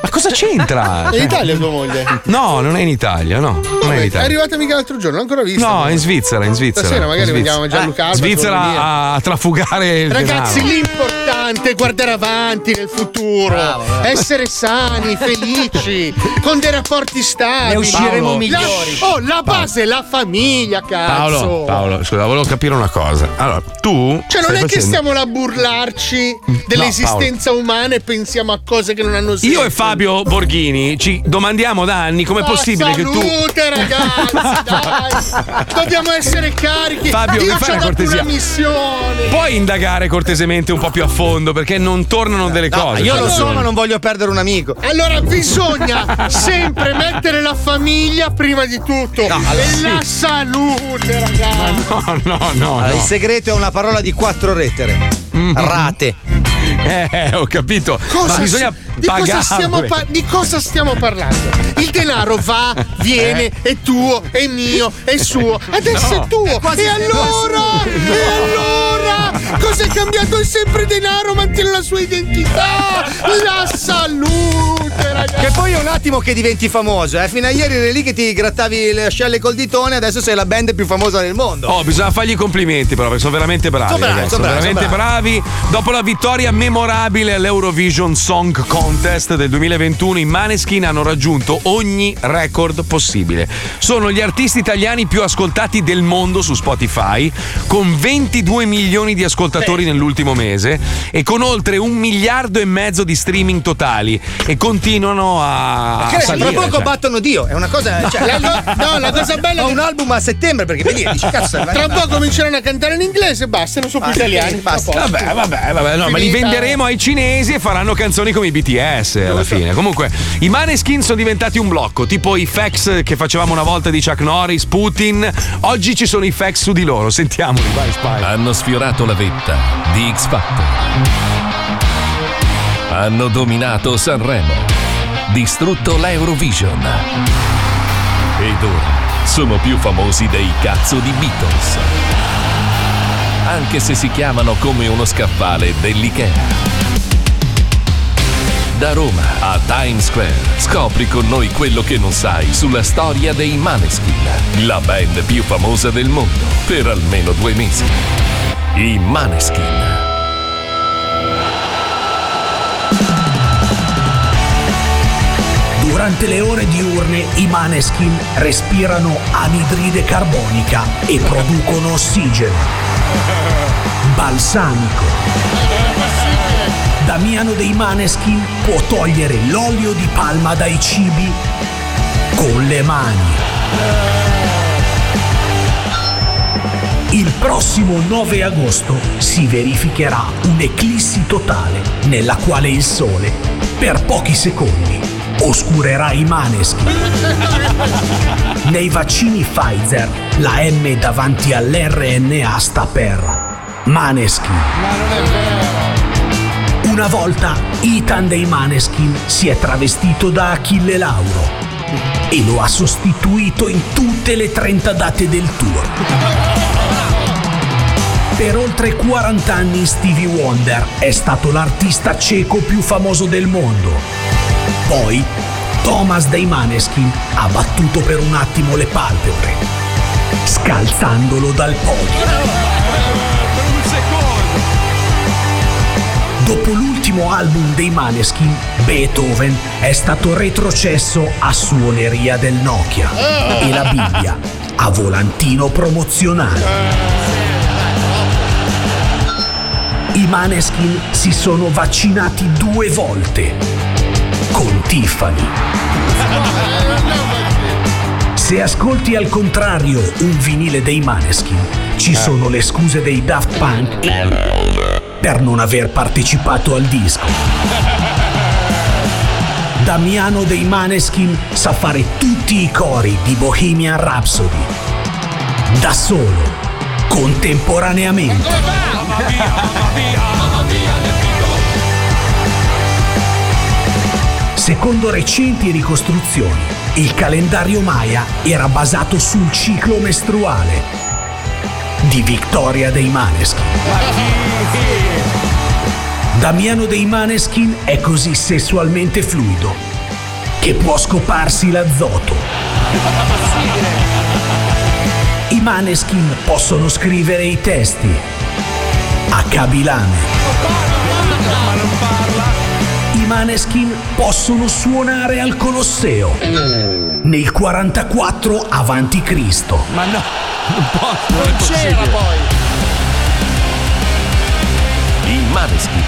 Ma cosa c'entra? È <laughs> in Italia tua moglie. No, non è in Italia, no. Non è in È Italia. arrivata mica l'altro giorno, non l'ho ancora vista. No, è in Svizzera, in Svizzera. Stasera magari vediamo. Gianluca Alba, Svizzera a, trafugare il Ragazzi, denaro. l'importante è guardare avanti nel futuro, Bravo, bravo. essere sani, felici, con dei rapporti stabili. Ne usciremo Paolo. migliori. La, oh, la base è la famiglia, cazzo. Paolo, Paolo, scusa, volevo capire una cosa. Allora, tu. Cioè, non è che facendo- stiamo là a burlarci dell'esistenza umana e pensiamo a cose che non hanno senso. Io e Fabio Borghini ci domandiamo da anni com'è Ma possibile che tu. Salute, ragazzi, dai. Dobbiamo essere carichi. Fabio, Io mi fai una cortesia? una missione. Puoi indagare cortesemente un po' più a fondo perché non tornano delle No, cose. io lo so, ma non voglio perdere un amico. Allora bisogna sempre mettere la famiglia prima di tutto No, allora, e sì. la salute, ragazzi. No, no, no. Allora, no. Il segreto è una parola di quattro lettere. Rate. <laughs> Eh, ho capito. Cosa ma bisogna di, cosa pa- di cosa stiamo parlando? Il denaro va, viene, è tuo, è mio, è suo, adesso No. è tuo. È e allora? E allora? Cosa è cambiato? È sempre denaro, mantiene la sua identità. La salute, ragazzi. Che poi è un attimo che diventi famoso, eh. Fino a ieri eri lì che ti grattavi le ascelle col ditone, adesso sei la band più famosa del mondo. Oh, bisogna fargli i complimenti però, perché sono veramente bravi. Sono bravi, sono bravi, veramente sono bravi. Dopo la vittoria memorabile all'Eurovision Song Contest del 2021, i Maneskin hanno raggiunto ogni record possibile. Sono gli artisti italiani più ascoltati del mondo su Spotify, con 22 milioni di ascoltatori nell'ultimo mese e con oltre un miliardo e mezzo di streaming totali. E continuano a. Tra salire, poco cioè. battono Dio, è una cosa. Cioè, La no, la <laughs> cosa bella è ho che- un album a settembre perché vedi, dici cazzo. Tra un po' cominceranno a cantare in inglese e basta, non sono più Ah, italiani. basta. Vabbè, vabbè, vabbè, no, ma li venderemo ai cinesi e faranno canzoni come i BTS alla fine. Comunque, i Maneskin sono diventati un blocco, tipo i fax che facevamo una volta di Chuck Norris, Putin. Oggi ci sono i fax su di loro, sentiamoli, vai Spy. Hanno sfiorato la vetta di X Factor. Hanno dominato Sanremo. Distrutto l'Eurovision. Ed ora sono più famosi dei cazzo di Beatles. Anche se si chiamano come uno scaffale dell'Ikea. Da Roma a Times Square scopri con noi quello che non sai sulla storia dei Maneskin, la band più famosa del mondo per almeno due mesi. I Maneskin. Durante le ore diurne i maneskin respirano anidride carbonica e producono ossigeno. balsamico. Damiano dei Maneskin può togliere l'olio di palma dai cibi con le mani. Il prossimo 9 agosto si verificherà un'eclissi totale nella quale il sole, per pochi secondi, oscurerà i maneschi. Nei vaccini Pfizer la M davanti all'RNA sta per Maneskin. Ma non è vero. Una volta Ethan dei Maneskin si è travestito da Achille Lauro e lo ha sostituito in tutte le 30 date del tour. Per oltre 40 anni Stevie Wonder è stato l'artista cieco più famoso del mondo. Poi Thomas dei Maneskin ha battuto per un attimo le palpebre, scalzandolo dal podio. Dopo l'ultimo album dei Maneskin, Beethoven è stato retrocesso a suoneria del Nokia e la Bibbia a volantino promozionale. I Maneskin si sono vaccinati due volte con Tiffany. Se ascolti al contrario un vinile dei Maneskin, ci sono le scuse dei Daft Punk per non aver partecipato al disco. Damiano dei Maneskin sa fare tutti i cori di Bohemian Rhapsody. Da solo, contemporaneamente. Secondo recenti ricostruzioni, il calendario Maya era basato sul ciclo mestruale di Victoria dei Maneskin. Damiano dei Maneskin è così sessualmente fluido che può scoparsi l'azoto. I Maneskin possono scrivere i testi a cabilame. I Maneskin possono suonare al Colosseo nel 44 avanti Cristo. Ma no, non posso. Non c'era poi. I Maneskin,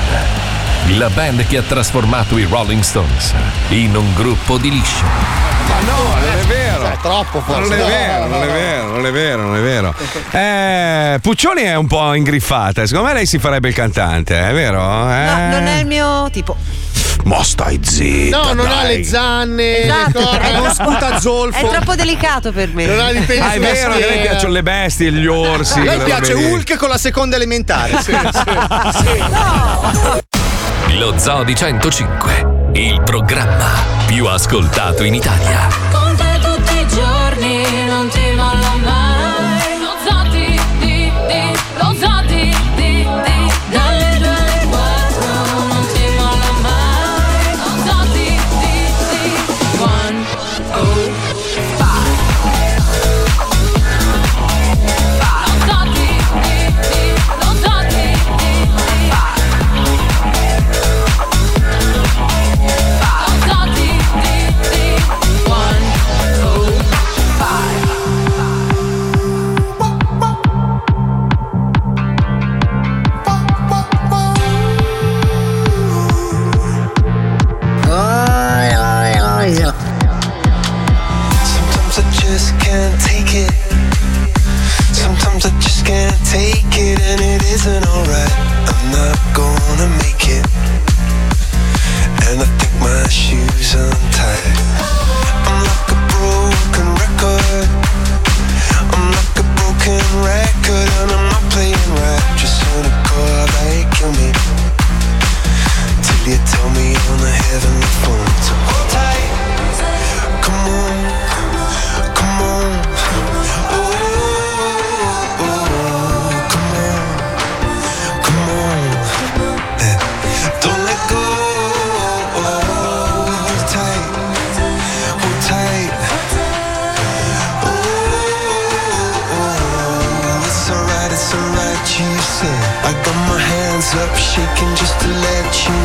la band che ha trasformato i Rolling Stones in un gruppo di liscio. Ma no, non è vero. Cioè, troppo Ma forse. non è No, vero, no, non è no. vero, non è vero, non è vero. <laughs> Eh, Puccioni è un po' ingriffata. Secondo me lei si farebbe il cantante, è vero? Eh. No, non è il mio tipo. Mo stai zitta. No, non ha dai. le zanne, Esatto, le corna, è non sputa zolfo. È troppo delicato per me. Non ha di peli Ah, è vero che a lei piacciono le bestie, gli orsi. A lei piace. Hulk con la seconda elementare. <laughs> Lo Zoo di 105, il programma più ascoltato in Italia. To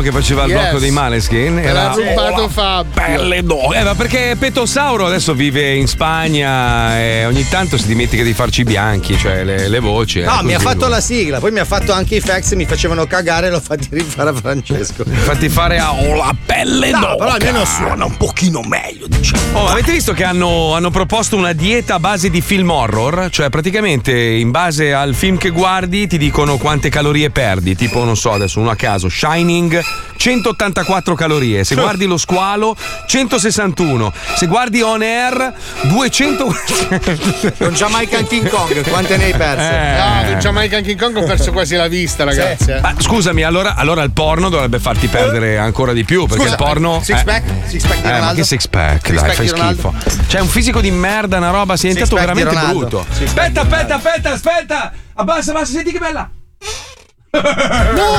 che faceva il Yes. blocco dei Maneskin? L'ha rubato Oh, Fabio. Pelle d'oca. Eh, ma perché Petosauro adesso vive in Spagna e ogni tanto si dimentica di farci i bianchi, cioè le, le voci. No, eh, mi ha fatto la sigla, poi mi ha fatto anche i fax, mi facevano cagare e l'ho fatti rifare a Francesco. Fatti fare a oh, la pelle No, d'oca. però almeno suona un pochino meglio, diciamo. Oh, avete visto che hanno, hanno proposto una dieta a base di film horror? Cioè, praticamente in base al film che guardi ti dicono quante calorie perdi. Tipo, non so, adesso uno a caso, Shining, 184 calorie. Se guardi lo squalo, 161. Se guardi On Air, 200. Con Jamaican King Kong, <laughs> quante ne hai perse? Eh. No, con Jamaican King Kong ho perso quasi la vista, ragazzi. eh. Ma scusami, allora, allora il porno dovrebbe farti perdere ancora di più. Perché Scusa, il porno. six eh. pack? Six pack di Eh, ma che six pack? Six dai, pack fai schifo. C'è un fisico di merda, una roba, sei Six diventato veramente brutto. Aspetta, aspetta, aspetta, aspetta! Abbassa, abbassa, senti che bella! No,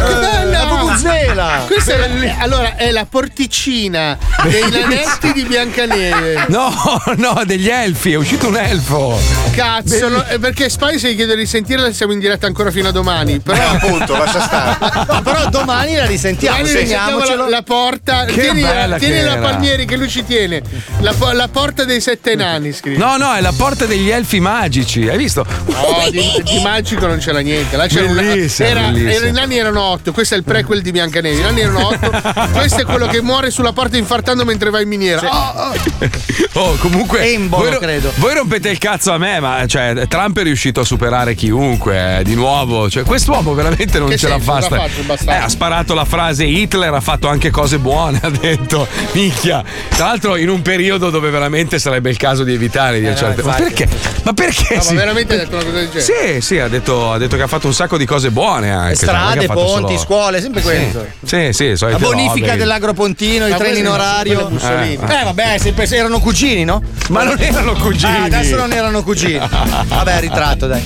che bella! La vuvuzela! Questa è la- allora è la porticina dei nanetti di Biancaneve. No, no, degli elfi, è uscito un elfo. Cazzo, no, eh, perché Spice gli chiede di risentirla siamo in diretta ancora fino a domani. Però Eh, appunto, lascia stare. <laughs> No, però domani la risentiamo, Domani risentiamo la, la porta. Che tieni bella tieni che la era. Palmieri che lui ci tiene. La, la porta dei sette nani, scrive. No, no, è la porta degli elfi magici, hai visto? No, di, di <laughs> magico non c'era niente. Là c'era una- Bellissima, era, bellissima. Era- I nani erano otto. Questo è il prequel di Biancaneve. I nani erano otto. <laughs> Questo è quello che muore sulla porta infartando mentre va in miniera. Oh, oh. <laughs> Oh, comunque. Embolo, voi, credo. voi rompete il cazzo a me, ma cioè, Trump è riuscito a superare chiunque, eh, di nuovo. Cioè, quest'uomo veramente non Che ce la senso? fa. Cosa sta- ha fatto il bastardo? Eh, ha sparato la frase Hitler, ha fatto anche cose buone, <laughs> ha detto. Minchia. Tra l'altro, in un periodo dove veramente sarebbe il caso di evitare di Eh, no, certe. ma infatti. perché? Ma perché? No, ma si- veramente hai detto una cosa del genere? Sì, sì, ha detto, ha detto che ha fatto un sacco di cose buone anche. Cioè, non è che Strade, fatto ponti, solo- scuole, sempre questo. Sì, sì, La solite bonifica robe. dell'agropontino, i treni in orario. Eh, eh, vabbè, sempre- erano cugini, no? Ma non erano cugini. Ah, adesso non erano cugini. Vabbè, ritratto, dai.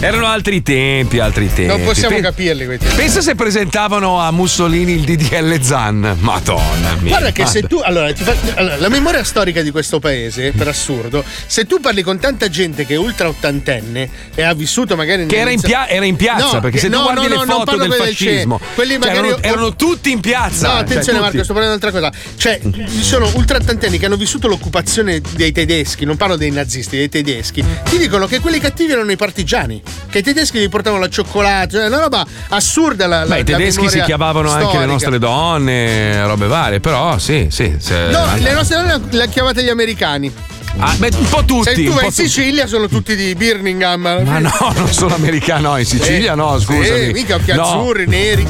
Erano altri tempi, altri tempi. Non possiamo Pe- capirli quei tempi. Pensa se presentavano a Mussolini il DDL Zan. Madonna mia. Guarda che se tu. Allora, ti fa- allora, la memoria storica di questo paese, per assurdo, se tu parli con tanta gente che è ultra ottantenne e ha vissuto magari. Che era in, pia- era in piazza, No, perché che- se tu no, guardi no, le no, non foto parlo del fascismo, cioè, erano, erano tutti in piazza. No, cioè, attenzione tutti. Marco, sto parlando di un'altra cosa. Cioè, ci sono ultraottantenni che hanno vissuto l'occupazione dei tedeschi, non parlo dei nazisti, dei tedeschi. Ti dicono che quelli cattivi erano i partigiani, che i tedeschi gli portavano la cioccolata, cioè una roba assurda la, la Beh, i tedeschi si chiamavano anche le storica. nostre donne, robe varie, però sì, sì. se- No, le nostre donne le ha chiamate gli americani. Ah, beh, un po' tutti. Se tu vai in tu- Sicilia sono tutti di Birmingham. Ma no, non sono americano, no, in Sicilia no, scusami. Eh, mica occhi No. azzurri, neri.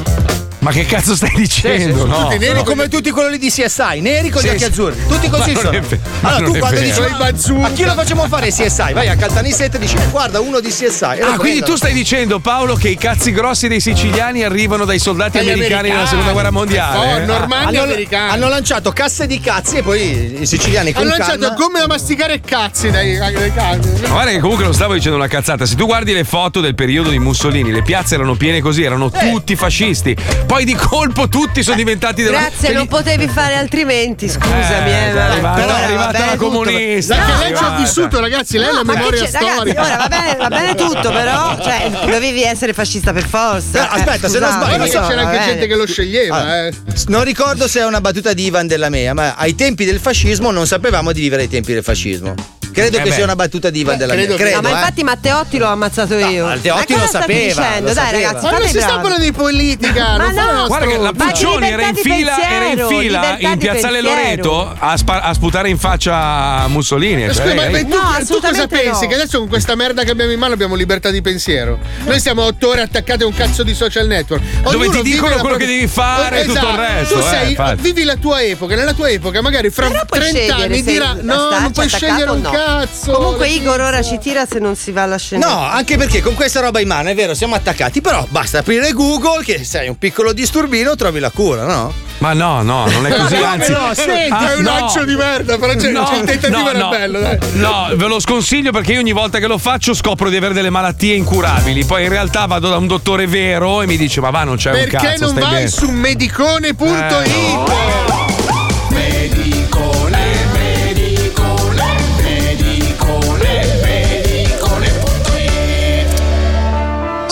Ma che cazzo stai dicendo? no. tutti neri come tutti quelli di CSI, neri con Sì, gli occhi sì. azzurri. Tutti così Ma sono. ma allora tu quando dici bazooka. a chi lo facciamo fare CSI? Vai a Caltanissetta e dici "Eh, guarda uno di CSI. Ah, quindi prendono. tu stai dicendo, Paolo, che i cazzi grossi dei siciliani arrivano dai soldati Dagli americani nella americani. seconda guerra mondiale? Oh, eh? normanni hanno, americani. hanno lanciato casse di cazzi e poi i siciliani con Hanno lanciato canna- come da masticare cazzi dai, dai cazzi. Ma guarda che comunque non stavo dicendo una cazzata. Se tu guardi le foto del periodo di Mussolini, le piazze erano piene così, erano Eh. tutti fascisti. Poi di colpo tutti sono diventati della Grazie, cioè, non gli- potevi fare altrimenti, scusami. Eh, Eh, è arrivata, però è arrivata la comunista. Perché è lei ci ha vissuto, ragazzi, lei ha la che memoria storica. ora va bene, va bene tutto, però cioè, dovevi essere fascista per forza. Però, aspetta, se non sbaglio, so, c'era anche gente che lo sceglieva, Ah, eh. Non ricordo se è una battuta di Ivan della Mea, ma ai tempi del fascismo non sapevamo di vivere ai tempi del fascismo. Credo Eh che beh. sia una battuta di Ivan Beh, della credo che- Credo, No, ma eh. infatti Matteotti l'ho ammazzato io. Matteotti ma lo sapeva, dicendo? lo Dai, sapeva. ragazzi, Ma non si sta parlando di politica, Ma no. Guarda che la Puccioni era in fila, era in pensiero, fila in piazzale pensiero. Loreto a, spa- a sputare in faccia a Mussolini. Ma Cioè, Scusa, ma, lei- ma tu, No, tu cosa assolutamente pensi? no. Che adesso con questa merda che abbiamo in mano abbiamo libertà di pensiero? Noi stiamo otto ore attaccati a un cazzo di social network. Dove Ognuno ti vive dicono quello che devi fare e tutto il Esatto. resto, Tu eh, sei, vivi la tua epoca, nella tua epoca magari fra Però puoi 30 scegliere anni dirà no, non puoi scegliere un no. Cazzo. Comunque Igor ora ci tira se non si va alla scena. No, anche perché con questa roba in mano è vero, siamo attaccati, però basta aprire Google che sei un piccolo disturbino trovi la cura, no? Ma no, no, non è così, No, anzi. no, senti, Ah, è un no. lancio di merda, però c'è, No, c'è il tentativo no, era no. bello, dai. No, ve lo sconsiglio perché io ogni volta che lo faccio scopro di avere delle malattie incurabili. Poi in realtà vado da un dottore vero e mi dice: Ma va, non c'è un Perché cazzo, non stai vai bene. su medicone.it? Medicone,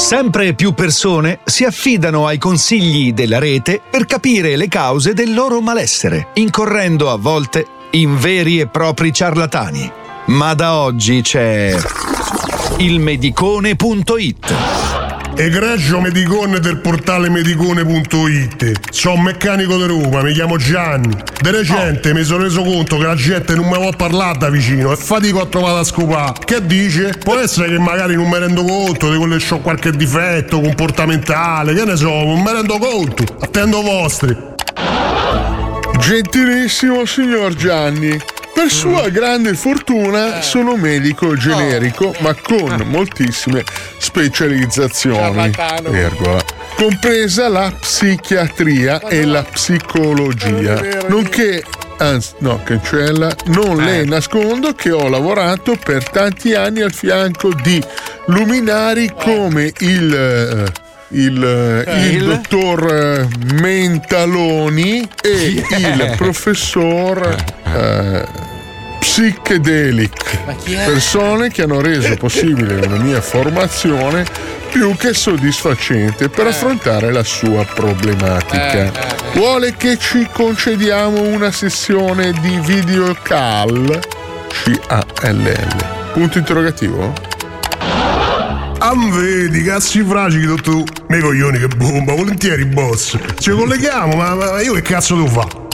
Sempre più persone si affidano ai consigli della rete per capire le cause del loro malessere, incorrendo a volte in veri e propri ciarlatani. Ma da oggi c'è il medicone.it. Egregio Medicone del portale medicone.it Sono meccanico di Roma, mi chiamo Gianni. De recente mi sono reso conto che la gente non mi può parlare da vicino e fatico a trovare a scopare. Che dice? Può essere che magari non mi rendo conto di quello che ho qualche difetto comportamentale, che ne so, non mi rendo conto. Attendo vostri. Gentilissimo signor Gianni, per sua grande fortuna sono medico generico, ma con moltissime specializzazioni. Virgola. Compresa la psichiatria e la psicologia, nonché Anzi, no, cancella. Non le nascondo che ho lavorato per tanti anni al fianco di luminari come il. eh, il, eh, il Il? dottor eh, Mentaloni e è? il professor eh, Psychedelic. Persone che hanno reso possibile una mia formazione più che soddisfacente per affrontare la sua problematica. Vuole che ci concediamo una sessione di video call? C-A-L-L. Punto interrogativo? Am vedi, cazzi fragili, tu. Me coglioni che bomba, volentieri boss. Ci colleghiamo, ma, ma io che cazzo devo fare?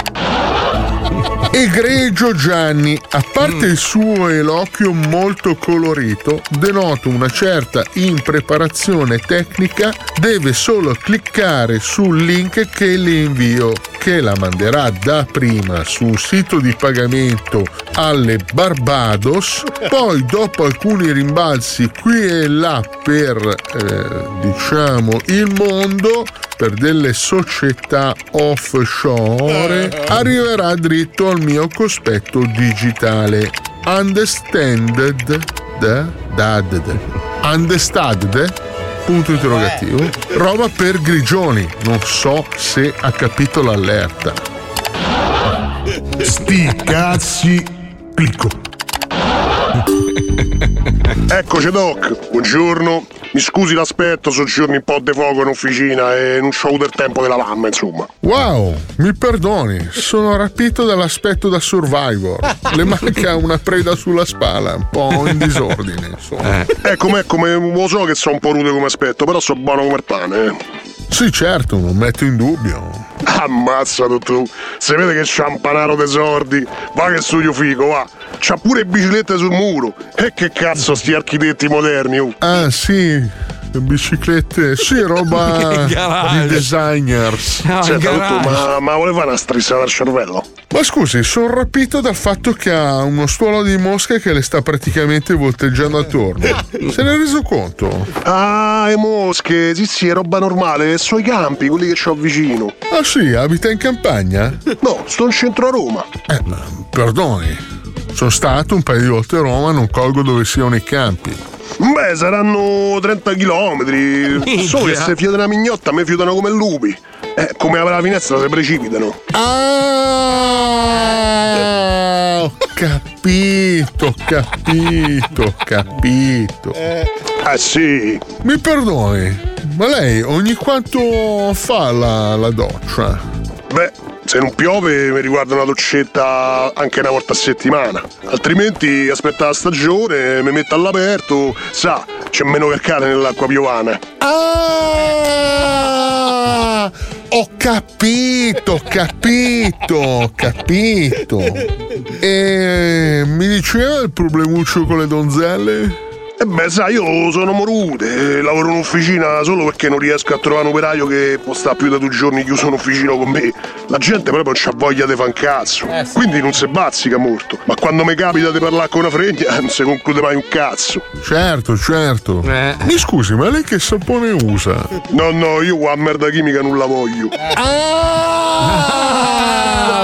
Egregio Gianni, a parte il suo eloquio molto colorito, denoto una certa impreparazione tecnica, deve solo cliccare sul link che le invio, che la manderà dapprima su un sito di pagamento alle Barbados, poi dopo alcuni rimbalzi qui e là per, eh, diciamo, il mondo, per delle società offshore, arriverà dritto al mio cospetto digitale. Understanded? Da? Dad? Understood? Punto interrogativo. Roba per grigioni. Non so se ha capito l'allerta. Sti cazzi. Clicco. <laughs> Eccoci Doc, buongiorno. Mi scusi l'aspetto, sono giorni un po' di fuoco in officina e non ho avuto il tempo della mamma, insomma. Wow, mi perdoni, sono rapito dall'aspetto da survivor. Le manca una preda sulla spalla, un po' in disordine, insomma. Ecco, ecco, me- lo so che sono un po' rude come aspetto, però so buono come il pane. eh. Sì, certo, non metto in dubbio. Ammazza tu, si vede che c'ha un panaro dei sordi. Va che studio figo, va. C'ha pure biciclette sul muro. E che cazzo sti architetti moderni, oh. Ah, sì, le biciclette, sì, roba <laughs> di designers. Senta, dottor, ma, ma voleva una strissata al cervello? Ma scusi, sono rapito dal fatto che ha uno stuolo di mosche che le sta praticamente volteggiando attorno. Se ne è reso conto? Ah, le mosche, sì sì, è roba normale, sono i campi, quelli che ho vicino. Ah sì, abita in campagna? No, sto in centro a Roma. Eh, ma perdoni, sono stato un paio di volte a Roma, non colgo dove siano i campi. Beh, saranno 30 km. Solo che se fiutano una mignotta, a me fiutano come lupi. Eh, come apre la finestra si precipitano. Ah, ho capito, ho capito, ho capito. Eh sì. Mi perdoni, ma lei ogni quanto fa la, la doccia? Beh, se non piove mi riguarda una doccetta anche una volta a settimana. Altrimenti aspetta la stagione, mi metto all'aperto, sa, c'è meno calcare nell'acqua piovana. Ah, ho capito, ho capito, ho capito. E mi diceva il problemuccio con le donzelle? E beh, sai, io sono morude, eh, lavoro in officina solo perché non riesco a trovare un operaio che può stare più da due giorni chiuso in officina con me. La gente proprio non c'ha voglia di fare un cazzo. Quindi non si bazzica molto. Ma quando mi capita di parlare con una fregna, <laughs> non si conclude mai un cazzo. Certo, certo. Mi scusi, ma lei che sapone usa? No, no, io qua merda chimica non la voglio. Ah,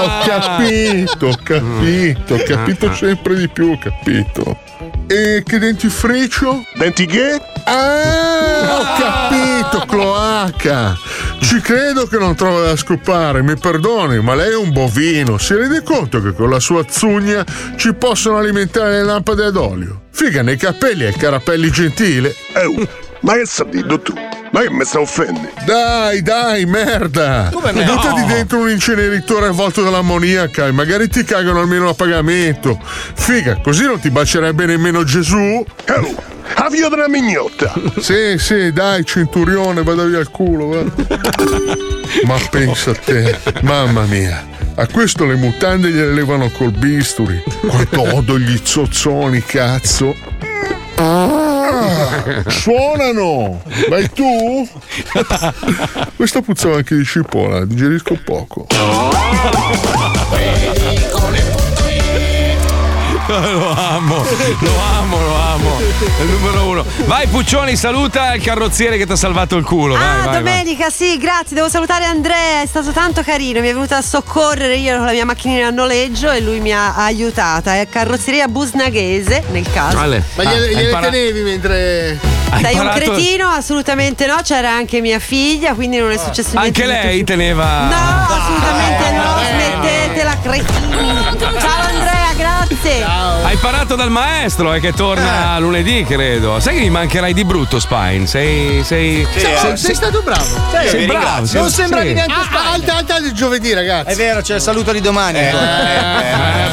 ho capito, ho capito, ho capito sempre di più, ho capito. E che dentifricio? Denti che? Ah, ho capito, cloaca. Ci credo che non trova da scopare, mi perdoni, ma lei è un bovino. Si rende conto che con la sua zugna ci possono alimentare le lampade ad olio? Figa nei capelli e carapelli gentile. Eh, Ma che sta dicendo tu? Ma che mi sta offendendo? Dai, dai, merda! Come merda? Buttati No. dentro un inceneritore avvolto dall'ammoniaca e magari ti cagano almeno a pagamento. Figa, così non ti bacerebbe nemmeno Gesù. La figlia della mignotta! Sì, sì, dai, cinturione, vada via il culo, va. Ma pensa a te, mamma mia. A questo le mutande gliele levano col bisturi. Quanto odo gli zozzoni, cazzo. Ah, suonano! Vai tu? Questa puzzava anche di cipolla, digerisco poco. Lo amo, lo amo, lo amo. È il numero uno. Vai Puccioni, saluta il carrozziere che ti ha salvato il culo. Vai, Ah, vai, vai. domenica, sì, grazie. Devo salutare Andrea, è stato tanto carino. Mi è venuto a soccorrere io con la mia macchinina a noleggio e lui mi ha aiutata. È carrozzeria Busnaghese, nel caso. Ale. Ma Ah, gliele, hai gliele imparato- tenevi mentre. Sei un cretino? Assolutamente no. C'era anche mia figlia, quindi non è successo niente. Anche lei teneva. No, assolutamente no, smettetela, cretini. Ciao Grazie. Hai imparato dal maestro eh, che torna lunedì, credo. Sai che mi mancherai di brutto, Spine? Sei. sei, sei, sei stato bravo. sei bravo. sei- Non sembravi sì. neanche ah, alta, alta il giovedì, ragazzi. È vero, c'è il saluto di domani. Eh,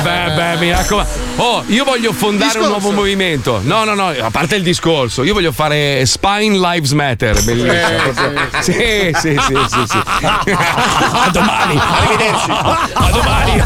beh, beh, mi raccomando. Oh, io voglio fondare un Discorso. nuovo movimento. No, no, no, a parte il discorso, io voglio fare Spine Lives Matter. Bellissimo. Eh, sì. Sì, sì, sì, sì, sì. <laughs> A domani. Arrivederci. A domani.